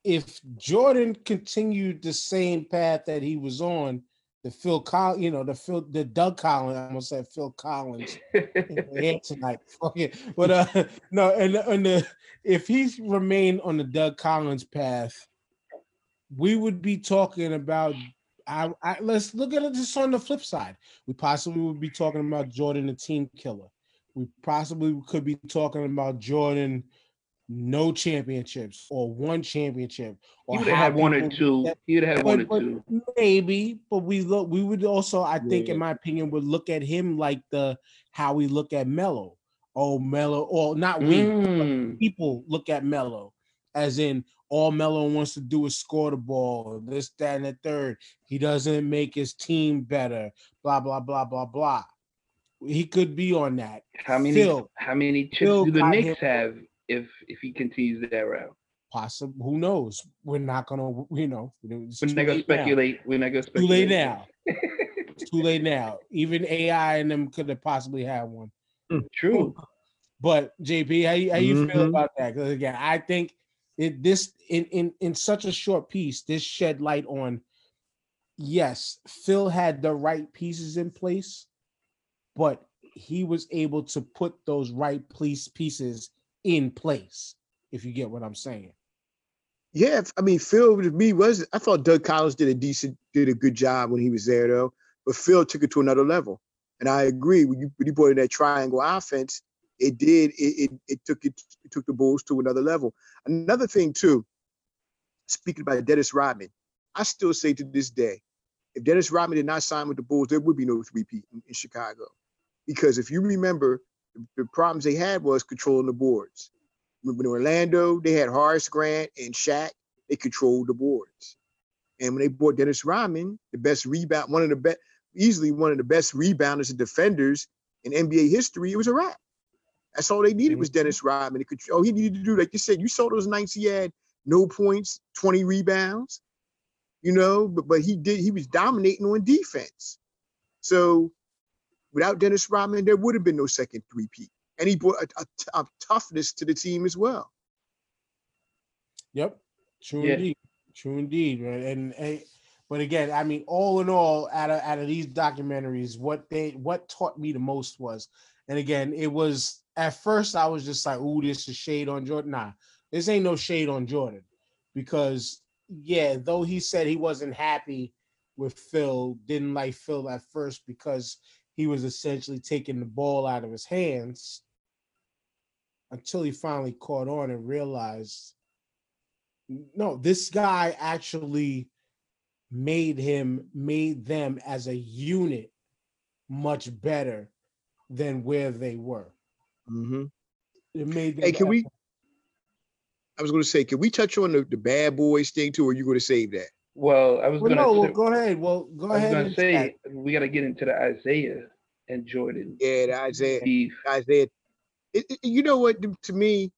if jordan continued the same path that he was on the phil Col- you know the phil the doug collins i almost said phil collins here tonight. Fuck. But uh no, and and the if he's remained on the Doug Collins path, we would be talking about I, I let's look at it just on the flip side. We possibly would be talking about Jordan the team killer. We possibly could be talking about Jordan no championships or one championship or He would have had one or two. He would have had one or two. Maybe, but we look. We would also, I think, in my opinion, would look at him like the how we look at Melo. Oh, Melo, or not we. Mm. People look at Melo as in all Melo wants to do is score the ball. This, that, and the third. He doesn't make his team better. Blah blah blah blah blah. He could be on that. How many? Phil. How many chips Phil do the Knicks him- have if if he continues that route? Possible. Who knows? We're not gonna. You know. It's We're not gonna late now. speculate. We're not gonna speculate. Too speculate. late now. It's too late now. Even AI and them could have possibly had one. True. But JP, how you, how you feel Mhm. about that? Because again, I think it this in in in such a short piece, this shed light on. Yes, Phil had the right pieces in place, but he was able to put those right place pieces in place. If you get what I'm saying. Yeah, I mean, Phil to me was I thought Doug Collins did a decent, did a good job when he was there though, but Phil took it to another level. And I agree when you when you brought in that triangle offense, it did it it, it took it, it took the Bulls to another level. Another thing too, speaking about Dennis Rodman, I still say to this day, if Dennis Rodman did not sign with the Bulls, there would be no three P in, in Chicago. Because if you remember, the, problems they had was controlling the boards. In Orlando, they had Horace Grant and Shaq, they controlled the boards. And when they bought Dennis Rodman, the best rebound, one of the best, easily one of the best rebounders and defenders in NBA history, it was a wrap. That's all they needed mm-hmm. was Dennis Rodman. Could, all he needed to do, like you said, you saw those nights he had no points, 20 rebounds, you know, but but he did he was dominating on defense. So without Dennis Rodman, there would have been no second three-peat. And he brought a, a, a toughness to the team as well. Yep. True Yeah. indeed. True indeed. man. And, and but again, I mean, all in all, out of out of these documentaries, what they what taught me the most was, and again, it was at first I was just like, "Ooh, this is shade on Jordan." Nah, this ain't no shade on Jordan, because yeah, though he said he wasn't happy with Phil, didn't like Phil at first because he was essentially taking the ball out of his hands until he finally caught on and realized no, this guy actually made him made them as a unit much better than where they were. Mm-hmm. It made them Hey, can we? I was going to say, can we touch on the, the bad boys thing too, or are you going to save that? Well, I was Well, gonna, no, say, well, go ahead. Well, go I was ahead. gonna and say chat. we got to get into the Isaiah and Jordan Yeah, the Isaiah, beef. Isaiah. It, it- you know what? To me,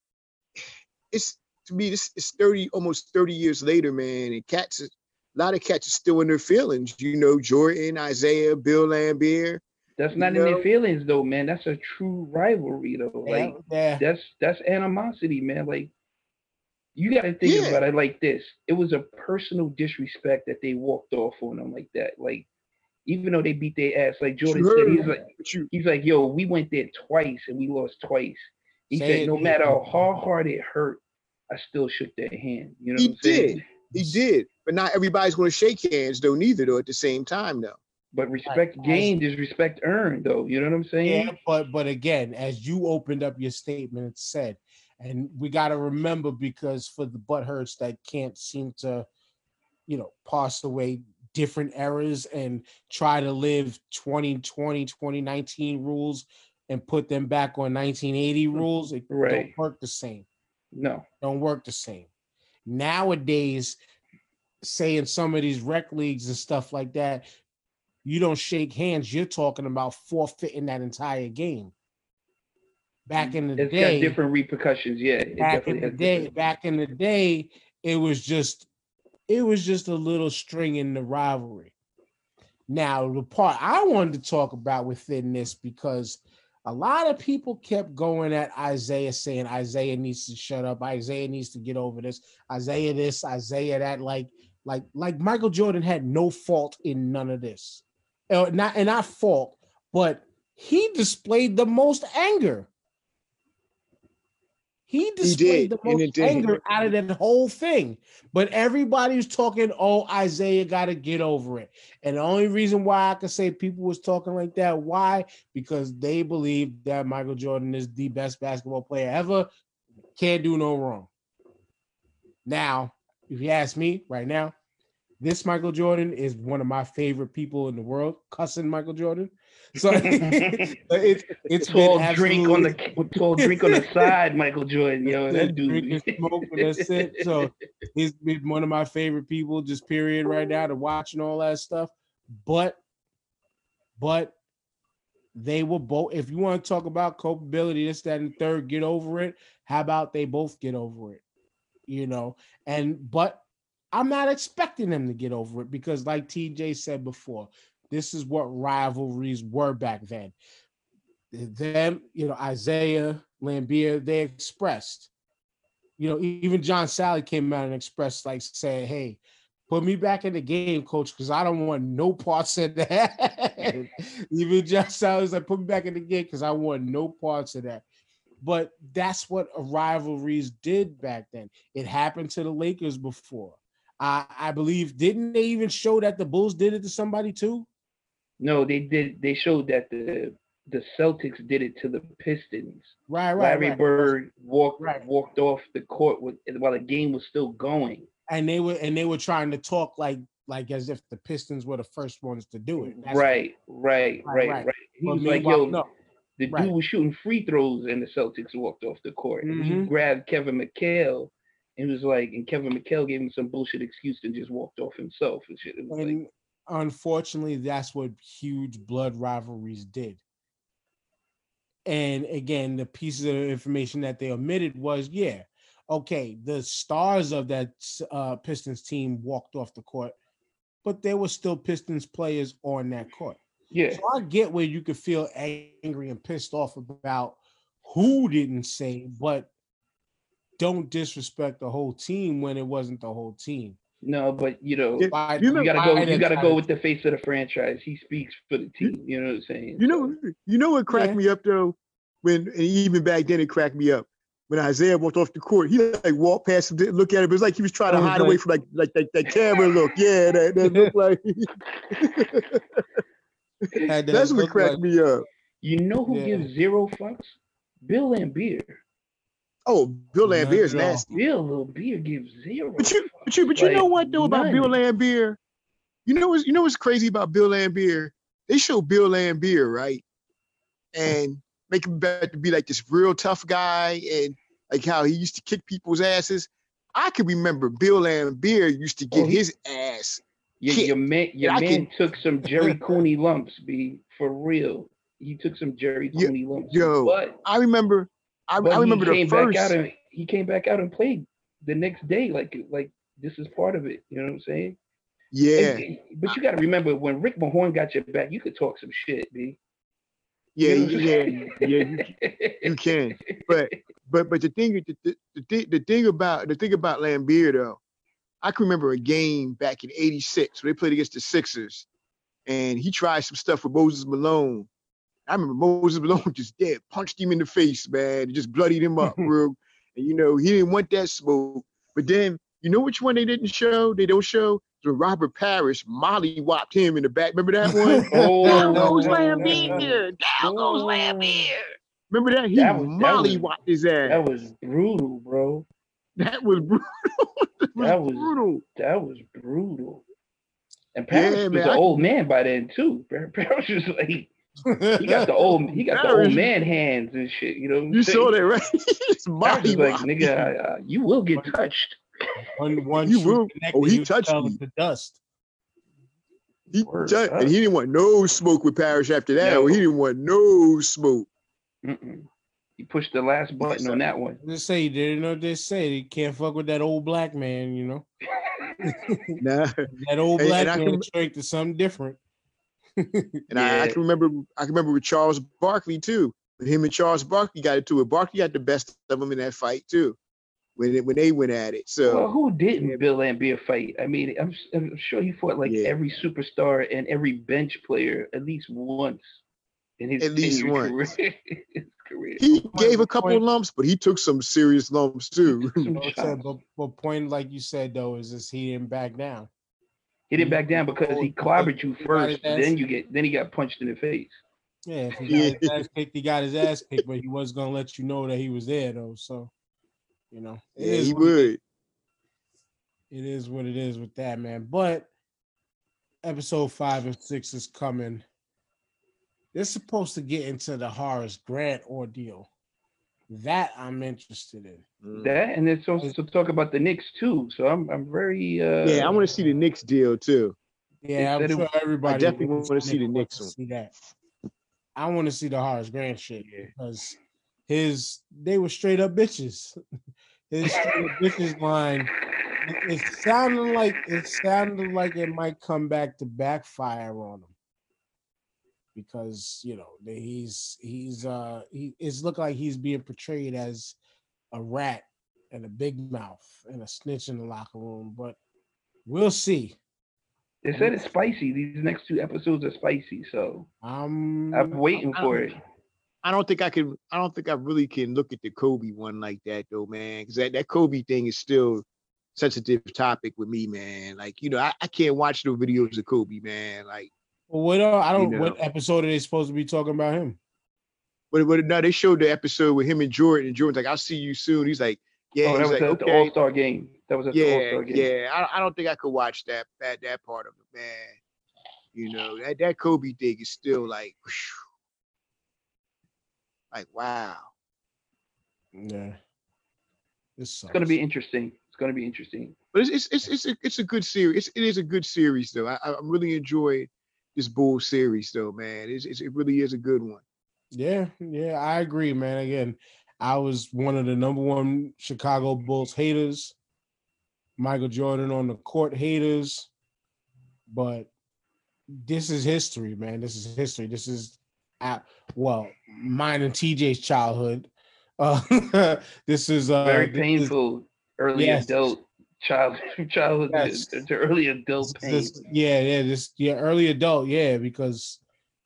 it's to me this is thirty, almost thirty years later, man. And cats, a lot of cats are still in their feelings. You know, Jordan, Isaiah, Bill Laimbeer. That's not in know? their feelings though, man. That's a true rivalry though. Yeah, Like yeah. that's that's animosity, man. Like you got to think Yeah. about it like this. It was a personal disrespect that they walked off on them like that. Like even though they beat their ass, like Jordan said, he's like But he's like, yo, we went there twice and we lost twice. He Say said, no he- matter how hard it hurt, I still shook their hand. You know He what I'm saying? did. he did, but not everybody's going to shake hands though. Neither though at the same time though. But respect As- gained is respect earned, though. You know what I'm saying? Yeah, but but again, as you opened up your statement, it said, and we got to remember because for the butthurts that can't seem to, you know, pass away different eras and try to live 2020, 2019 rules and put them back on 1980 mm, rules, it Right. don't work the same. No. Don't work the same. Nowadays, say in some of these rec leagues and stuff like that, you don't shake hands. You're talking about forfeiting that entire game. Back in the It's day, got different repercussions. Yeah. It back in the day, different- back in the day, it was just, it was just a little string in the rivalry. Now, the part I wanted to talk about within this because a lot of people kept going at Isaiah saying Isaiah needs to shut up, Isaiah needs to get over this, Isaiah this, Isaiah that, like, like, like Michael Jordan had no fault in none of this, uh, not and not fault, but he displayed the most anger. He displayed did, the most anger out of that whole thing. But everybody's talking, oh, Isaiah got to get over it. And the only reason why I could say people was talking like that, why? Because they believe that Michael Jordan is the best basketball player ever. Can't do no wrong. Now, if you ask me right now, this Michael Jordan is one of my favorite people in the world, cussing Michael Jordan. So it's it's tall drink on the absolutely- drink on the side, Michael Jordan. Yo, that dude. smoke, that's it. So he's been one of my favorite people, just period, right now to watch and all that stuff. But, but they were both. If you want to talk about culpability, this, that, and third, get over it. How about they both get over it? You know, and but I'm not expecting them to get over it because, like TJ said before, this is what rivalries were back then. Them, you know, Isaiah, Laimbeer, they expressed. You know, even John Salley came out and expressed, like, saying, "Hey, put me back in the game, coach, because I don't want no parts of that." even John Salley's like, "Put me back in the game because I want no parts of that." But that's what rivalries did back then. It happened to the Lakers before. I, I believe, didn't they even show that the Bulls did it to somebody too? No, they did. They showed that the the Celtics did it to the Pistons. Right, right, Larry right. Bird walked Right. walked off the court with, while the game was still going. and they were and they were trying to talk like like as if the Pistons were the first ones to do it. Right, right, Right, right, right. He was like, yo, no. the dude was shooting free throws and the Celtics walked off the court. And he mm-hmm. grabbed Kevin McHale and was like, and Kevin McHale gave him some bullshit excuse and just walked off himself and shit. It was like, And unfortunately, that's what huge blood rivalries did. And again, the pieces of information that they omitted was yeah, okay, the stars of that uh, Pistons team walked off the court, but there were still Pistons players on that court. yeah, So I get where you could feel angry and pissed off about who didn't say, but don't disrespect the whole team when it wasn't the whole team. No, but you know, Yeah, Why- you you know- gotta why go. You gotta go with the face of the franchise. He speaks for the team. You know what I'm saying? You know, you know what cracked Yeah. me up though? When and even back then it cracked me up. When Isaiah walked off the court, he like walked past him, didn't look at him. It was like he was trying to It was hide away from like like that, that camera look. Yeah, that, that looked like that that's what cracked like- me up. You know who Yeah. gives zero fucks? Bill Laimbeer. Oh, Bill None Laimbeer's at all. nasty. Bill Laimbeer gives zero. But you, but you, but you know what though about Bill none. Laimbeer? You know what's you know what's crazy about Bill Laimbeer? They show Bill Laimbeer right, and make him back to be like this real tough guy, and like how he used to kick people's asses. I can remember Bill Laimbeer used to oh, get Oh, he- his ass. Your, Shit. your man, your I man can- took some Gerry Cooney lumps, be for real. He took some Gerry Yo- Cooney lumps. yo, but, I remember. I, I remember he the first. back out and he came back out and played the next day, like like this is part of it. You know what I'm saying? yeah, And- but you got to remember when Rick Mahorn got your back, you could talk some shit, B. yeah, yeah, yeah. You, you can. But but but the thing the, the, the thing about the thing about Laimbeer though, I can remember a game back in '86 where they played against the Sixers, and he tried some stuff with Moses Malone. I remember Moses Malone just dead punched him in the face, man, just bloodied him up, real. And you know he didn't want that smoke. But then you know which one they didn't show? They don't show the Robert Parish Molly whopped him in the back. Remember that one? oh, Down goes Laimbeer. Down goes oh. Laimbeer. Remember that? He That was- molly whopped his ass. That was brutal, bro. That was brutal. that was, That was- brutal. That was brutal. And Parish Yeah, was man, an I- old man by then too. Par- Parish was like he got the old he got the Parish- old man hands and shit. You know what I'm You saying? saw that, right? It's Parish molly was like, nigga, uh, uh, you will get touched. One, one You will- oh, he touched fell me. into dust. He Word touched- up. and he didn't want no smoke with Parish after that. No. He didn't want no smoke. Mm-mm. He pushed the last button on that one. Just say you didn't know what they say. You can't fuck with that old black man, you know. Nah. That old black and I man can- strength is something different. And I, I can remember I can remember with Charles Barkley too. When him and Charles Barkley got into it. Barkley got the best of him in that fight too. When it, when they went at it. So Well, who didn't Bill Laimbeer fight? I mean, I'm, I'm sure he fought like Yeah. every superstar and every bench player at least once in his At least tenured once. career. his career. he gave a couple point- lumps, but he took some serious lumps too. Some But, shots. but, but point like you said though is this he didn't back down. He didn't back down because he clobbered you first. Then you get then he got punched in the face. Yeah, if he got his ass kicked, he got his ass kicked, but he was gonna let you know that he was there though. So, you know, yeah, he what it is. would. it is what it is with that man. But episode five and six is coming. They're supposed to get into the Horace Grant ordeal. That I'm interested in. Mm. That and it's also to talk about the Knicks too. So I'm I'm very uh Yeah, I want to see the Knicks deal too. Yeah, I'm said it- sure everybody. definitely wanna see the wants Knicks one. See that. I want to see the Horace Grant shit Yeah. because his they were straight up bitches. His straight up bitches line. It, it sounded like it sounded like it might come back to backfire on him because you know he's he's uh he it's looked like he's being portrayed as a rat and a big mouth and a snitch in the locker room, but we'll see. They said it's spicy. These next two episodes are spicy, so I'm I'm waiting I for it. I don't think I can. I don't think I really can look at the Kobe one like that though, man. Because that, that Kobe thing is still sensitive topic with me, man. Like you know, I, I can't watch no videos of Kobe, man. Like, Well, what uh, I don't. You What episode are they supposed to be talking about him? but but no, they showed the episode with him and Jordan, and Jordan's like, "I'll see you soon." He's like, Yeah, oh, that was like, at the All Star game. That was at the All yeah, Star game. yeah. I, I don't think I could watch that that that part of it, man. You know that that Kobe thing is still like, like wow. Yeah. This It's gonna be interesting. It's gonna be interesting. But it's it's it's it's a, it's a good series. It's, it is a good series though. I I really enjoyed this Bull series though, man. It's, it's it really is a good one. Yeah, yeah, I agree, man. Again, I was one of the number one Chicago Bulls haters. Michael Jordan on the court haters, but this is history, man. This is history. This is, at, well, mine and TJ's childhood. Uh, this is uh, Very this painful early yes. adult child childhood Yes. to, to early adult pain. this- yeah, yeah, this yeah, early adult, yeah, because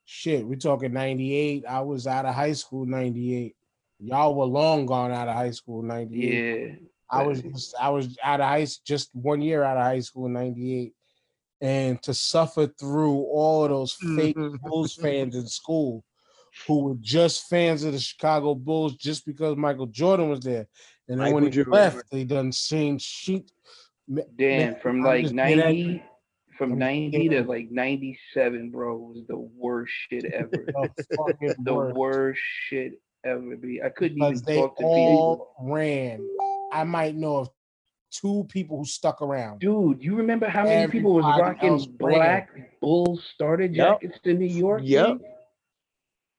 shit, we're talking 98. I was out of high school 98. Y'all were long gone out of high school 98. Yeah. I was just, I was out of high just one year out of high school in '98, and to suffer through all of those fake Mhm. Bulls fans in school who were just fans of the Chicago Bulls just because Michael Jordan was there, and then when Michael he Jordan, left, they done changed sheet. Ma- Damn, man, from I'm like just getting at- 90 from 90 to like 97, bro, was the worst shit ever. the the worst. worst shit ever be. I couldn't even they talk to people. all ran. I might know of two people who stuck around. Dude, you remember how many people was rocking else ran. black Bulls starter Yep. jackets to New York? Yep. man?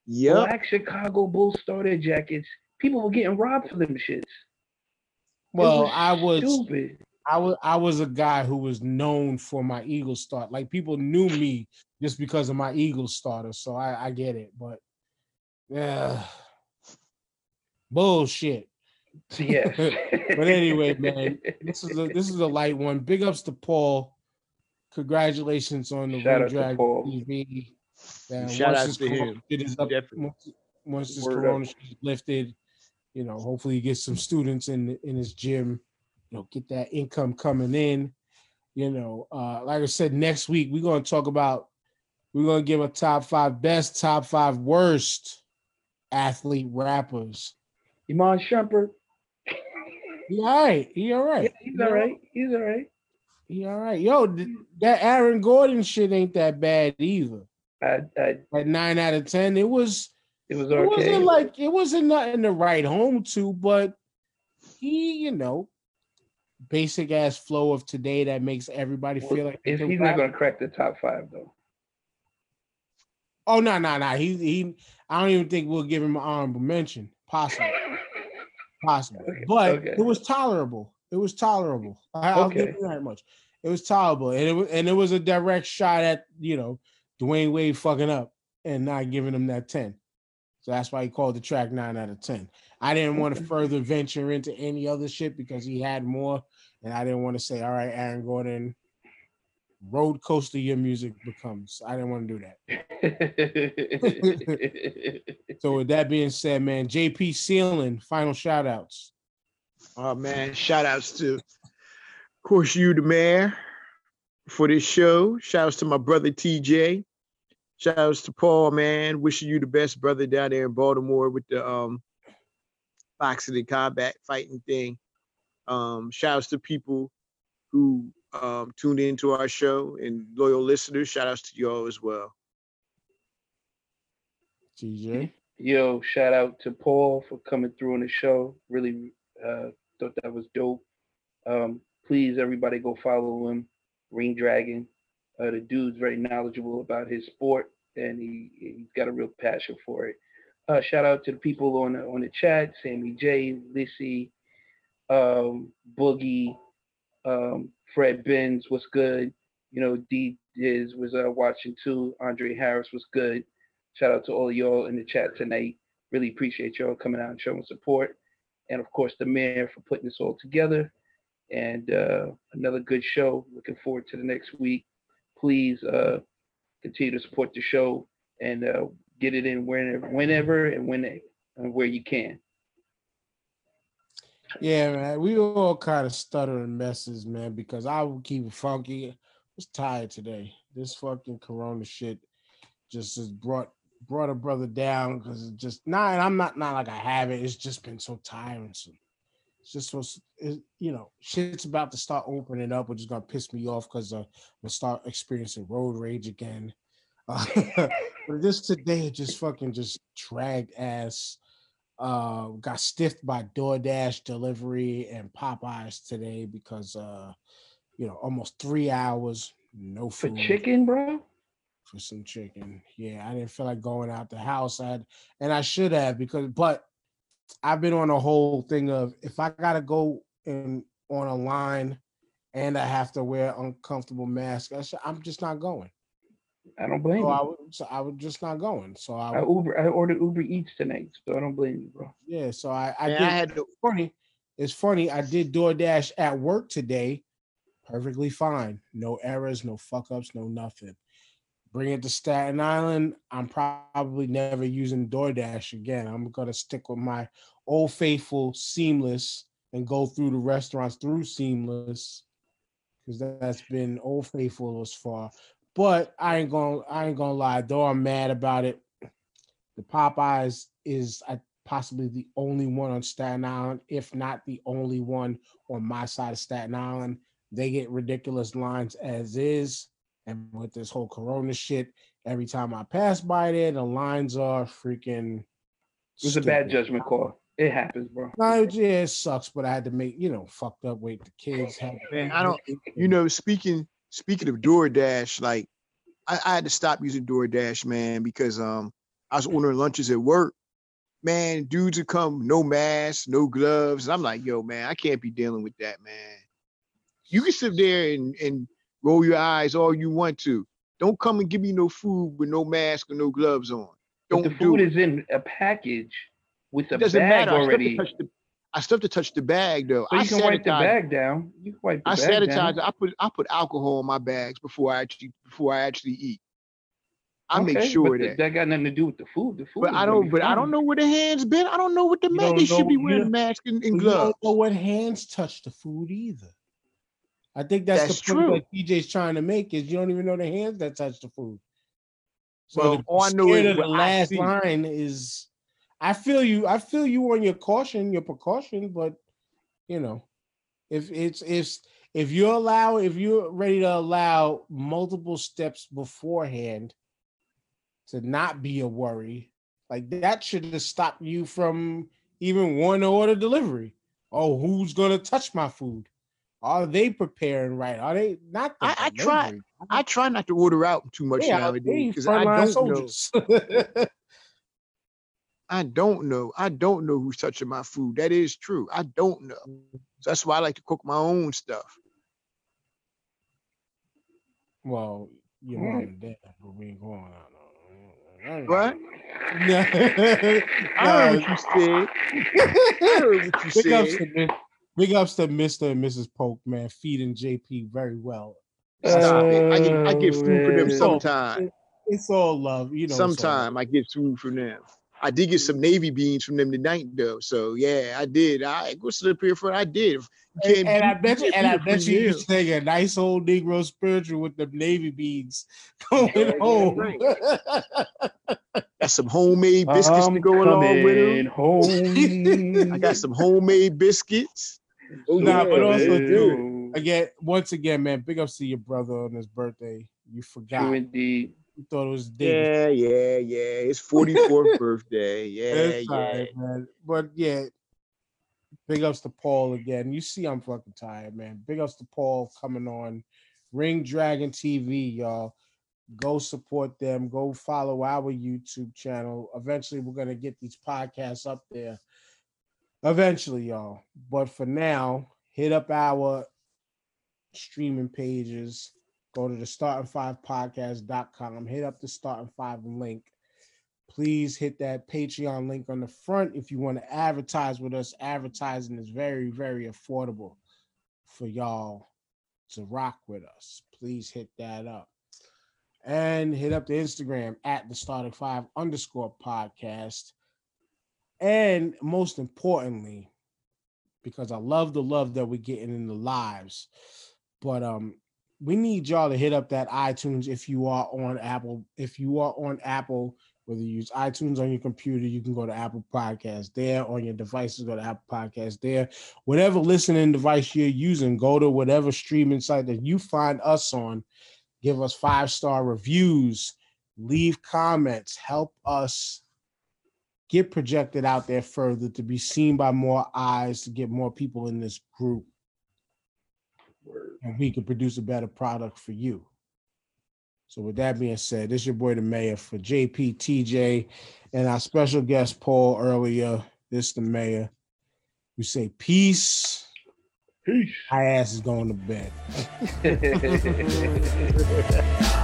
Yep. Black Chicago Bull starter jackets. People were getting robbed for them shits. It Well, I was stupid. I was I was a guy who was known for my Eagles start. Like people knew me just because of my Eagles starter. So I, I get it, but yeah, bullshit. Yes. But anyway, man, This is a this is a light one. Big ups to Paul. Congratulations on the Shout Ring out to Drag TV. And Shout out to him. shit is up- Definitely. once, once this Word corona shit is lifted, you know, hopefully you get some students in in his gym, you know, get that income coming in. You know, uh, like I said, next week we're gonna talk about we're gonna give a top five best, top five worst athlete rappers. Iman Shumpert. He all right. He all right. Yeah, he's all right. He's all right. He all right. Yo, that Aaron Gordon shit ain't that bad either. I, I, At nine out of ten, it was it was it okay. wasn't like it wasn't nothing to write home to, but he, you know, basic ass flow of today that makes everybody Well, feel like he's not going to crack the top five, though. Oh no, no, no. He he I don't even think we'll give him an honorable mention. Possible. Possible. Okay, But okay. it was tolerable. It was tolerable. I, I'll give you that much. It was tolerable. And it was and it was a direct shot at, you know, Dwyane Wade fucking up and not giving him that 10. So that's why he called the track nine out of 10. I didn't want to further venture into any other shit because he had more. And I didn't want to say, all right, Aaron Gordon, road coaster your music becomes. I didn't want to do that. So with that being said, man, JP Sealing, final shout outs. Oh man, shout outs to of course you the mayor for this show. Shout outs to my brother TJ. Shout outs to Paul, man. Wishing you the best, brother, down there in Baltimore with the um boxing and combat fighting thing. Um, shout outs to people who um tuned into our show and loyal listeners. Shout outs to y'all as well. TJ. Yo, shout out to Paul for coming through on the show. Really uh, thought that was dope. Um, please, everybody, go follow him, Ring Dragon. Uh, the dude's very knowledgeable about his sport, and he he's got a real passion for it. Uh, shout out to the people on the on the chat: Sammy J, Lissy, um, Boogie, um, Fred Benz What's good. You know, D Diz was uh, watching too. Andre Harris was good. Shout out to all of y'all in the chat tonight. Really appreciate y'all coming out and showing support. And of course, the mayor for putting this all together. And uh, another good show. Looking forward to the next week. Please uh, continue to support the show and uh, get it in whenever, whenever and when and where you can. Yeah, man. We all kind of stutter and messes, man, because I will keep it funky. I was tired today. This fucking corona shit just has brought brought a brother down because it just nah, and I'm not not like I have it. It's just been so tiresome. It's just was it, you know shit's about to start opening up, which is gonna piss me off because uh, I'm gonna start experiencing road rage again. but this today just fucking just dragged ass. Uh, got stiffed by DoorDash delivery and Popeyes today because uh, you know, almost three hours, no For chicken, bro? for some chicken. Yeah, I didn't feel like going out the house. I had, and I should have because, but I've been on a whole thing of if I gotta go in on a line and I have to wear uncomfortable mask, I I'm just not going. I don't blame So I was, so I would just not going. So I, I Uber I ordered Uber Eats tonight, so I don't blame you, bro. yeah. So I, I Man, did. I had to funny. It's funny. I did DoorDash at work today, perfectly fine. No errors, no fuck ups, no nothing. Bring it to Staten Island. I'm probably never using DoorDash again. I'm gonna stick with my old faithful Seamless and go through the restaurants through Seamless because that's been old faithful as far. But I ain't gonna I ain't gonna lie. Though I'm mad about it, the Popeyes is I possibly the only one on Staten Island, if not the only one on my side of Staten Island. They get ridiculous lines as is. And with this whole corona shit, every time I pass by there, the lines are freaking It was a bad judgment call. It happens, bro. No, it- yeah, it sucks, but I had to make, you know, fucked up wait the kids Man, I don't- you know, speaking speaking of DoorDash, like I, I had to stop using DoorDash, man, because um I was ordering lunches at work. Man, dudes would come, no mask, no gloves. And I'm like, yo, man, I can't be dealing with that, man. You can sit there and, and roll your eyes all you want to. Don't come and give me no food with no mask or no gloves on. Don't the do food it. is in a package with a bag matter. I still, have already. to touch the, I still have to touch the bag though. So I you can wipe the bag down. You can wipe the I bag sanitize. down. I put I put alcohol in my bags before I actually before I actually eat. I make sure but th- that. that got nothing to do with the food. The food. But I don't. be But I don't know where the hands been. I don't know what the You man. They should be know- you wearing don't- masks and, and you gloves. don't know what hands touch the food either. I think that's, That's the point true. that TJ's trying to make is you don't even know the hands that touch the food. So Well, to be all I know scared is of the what I last see. line is I feel you, I feel you on your caution, your precaution, but you know, if it's if if you allow if you're ready to allow multiple steps beforehand to not be a worry, like that should have stopped you from even one order delivery. Oh, who's gonna touch my food? Are they preparing right? Are they not? the I- I try- I try not to order out too much are- nowadays because I don't know. soldiers. I don't know. I don't know who's touching my food. That is true. I don't know. Mm. So that's why I like to cook my own stuff. well, you know, mom and but we ain't going out. What? No. I heard what you said. I heard what you Big ups, to, big ups to Mr. and Mrs. Polk, man, feeding JP very well. Stop it. I get I get oh, food for them Oh, man. sometime. It's all love, you know. it's all I get food from them. I did get some mm-hmm. navy beans from them tonight though. So yeah, I did. I go sit up here for it. I did. You And, and I bet you, and I bet you, you meal. take a nice old Negro spiritual with the navy beans going Yeah, home. right. Got some homemade biscuits I'm go along with them. coming home. I got some homemade biscuits. Oh, Nah, but also man. too, again, once again, man, big ups to your brother on his birthday. You forgot. True indeed. Thought it was David. Yeah, yeah, yeah. His 44th birthday. Yeah, yeah. man. But yeah, big ups to Paul again. You see, I'm fucking tired, man. Big ups to Paul coming on Ring Dragon TV, y'all. Go support them. Go follow our YouTube channel. Eventually, we're gonna get these podcasts up there. Eventually, y'all. But for now, hit up our streaming pages. Go to the starting five podcast.com. Hit up the starting five link please hit that Patreon link on the front if you want to advertise with us. Advertising is very, very affordable for y'all to rock with us. Please hit that up. And hit up the Instagram at the starting five underscore podcast. And most importantly, because I love the love that we're getting in the lives, but um, we need y'all to hit up that iTunes if you are on Apple. If you are on Apple, Whether you use iTunes on your computer, you can go to Apple Podcasts there. On your devices, go to Apple Podcasts there. Whatever listening device you're using, go to whatever streaming site that you find us on. Give us five star reviews, leave comments, help us get projected out there further to be seen by more eyes, to get more people in this group. And we can produce a better product for you. So with that being said, this is your boy the mayor for JP TJ and our special guest Paul earlier. This the mayor. We say peace. Peace. My ass is going to bed.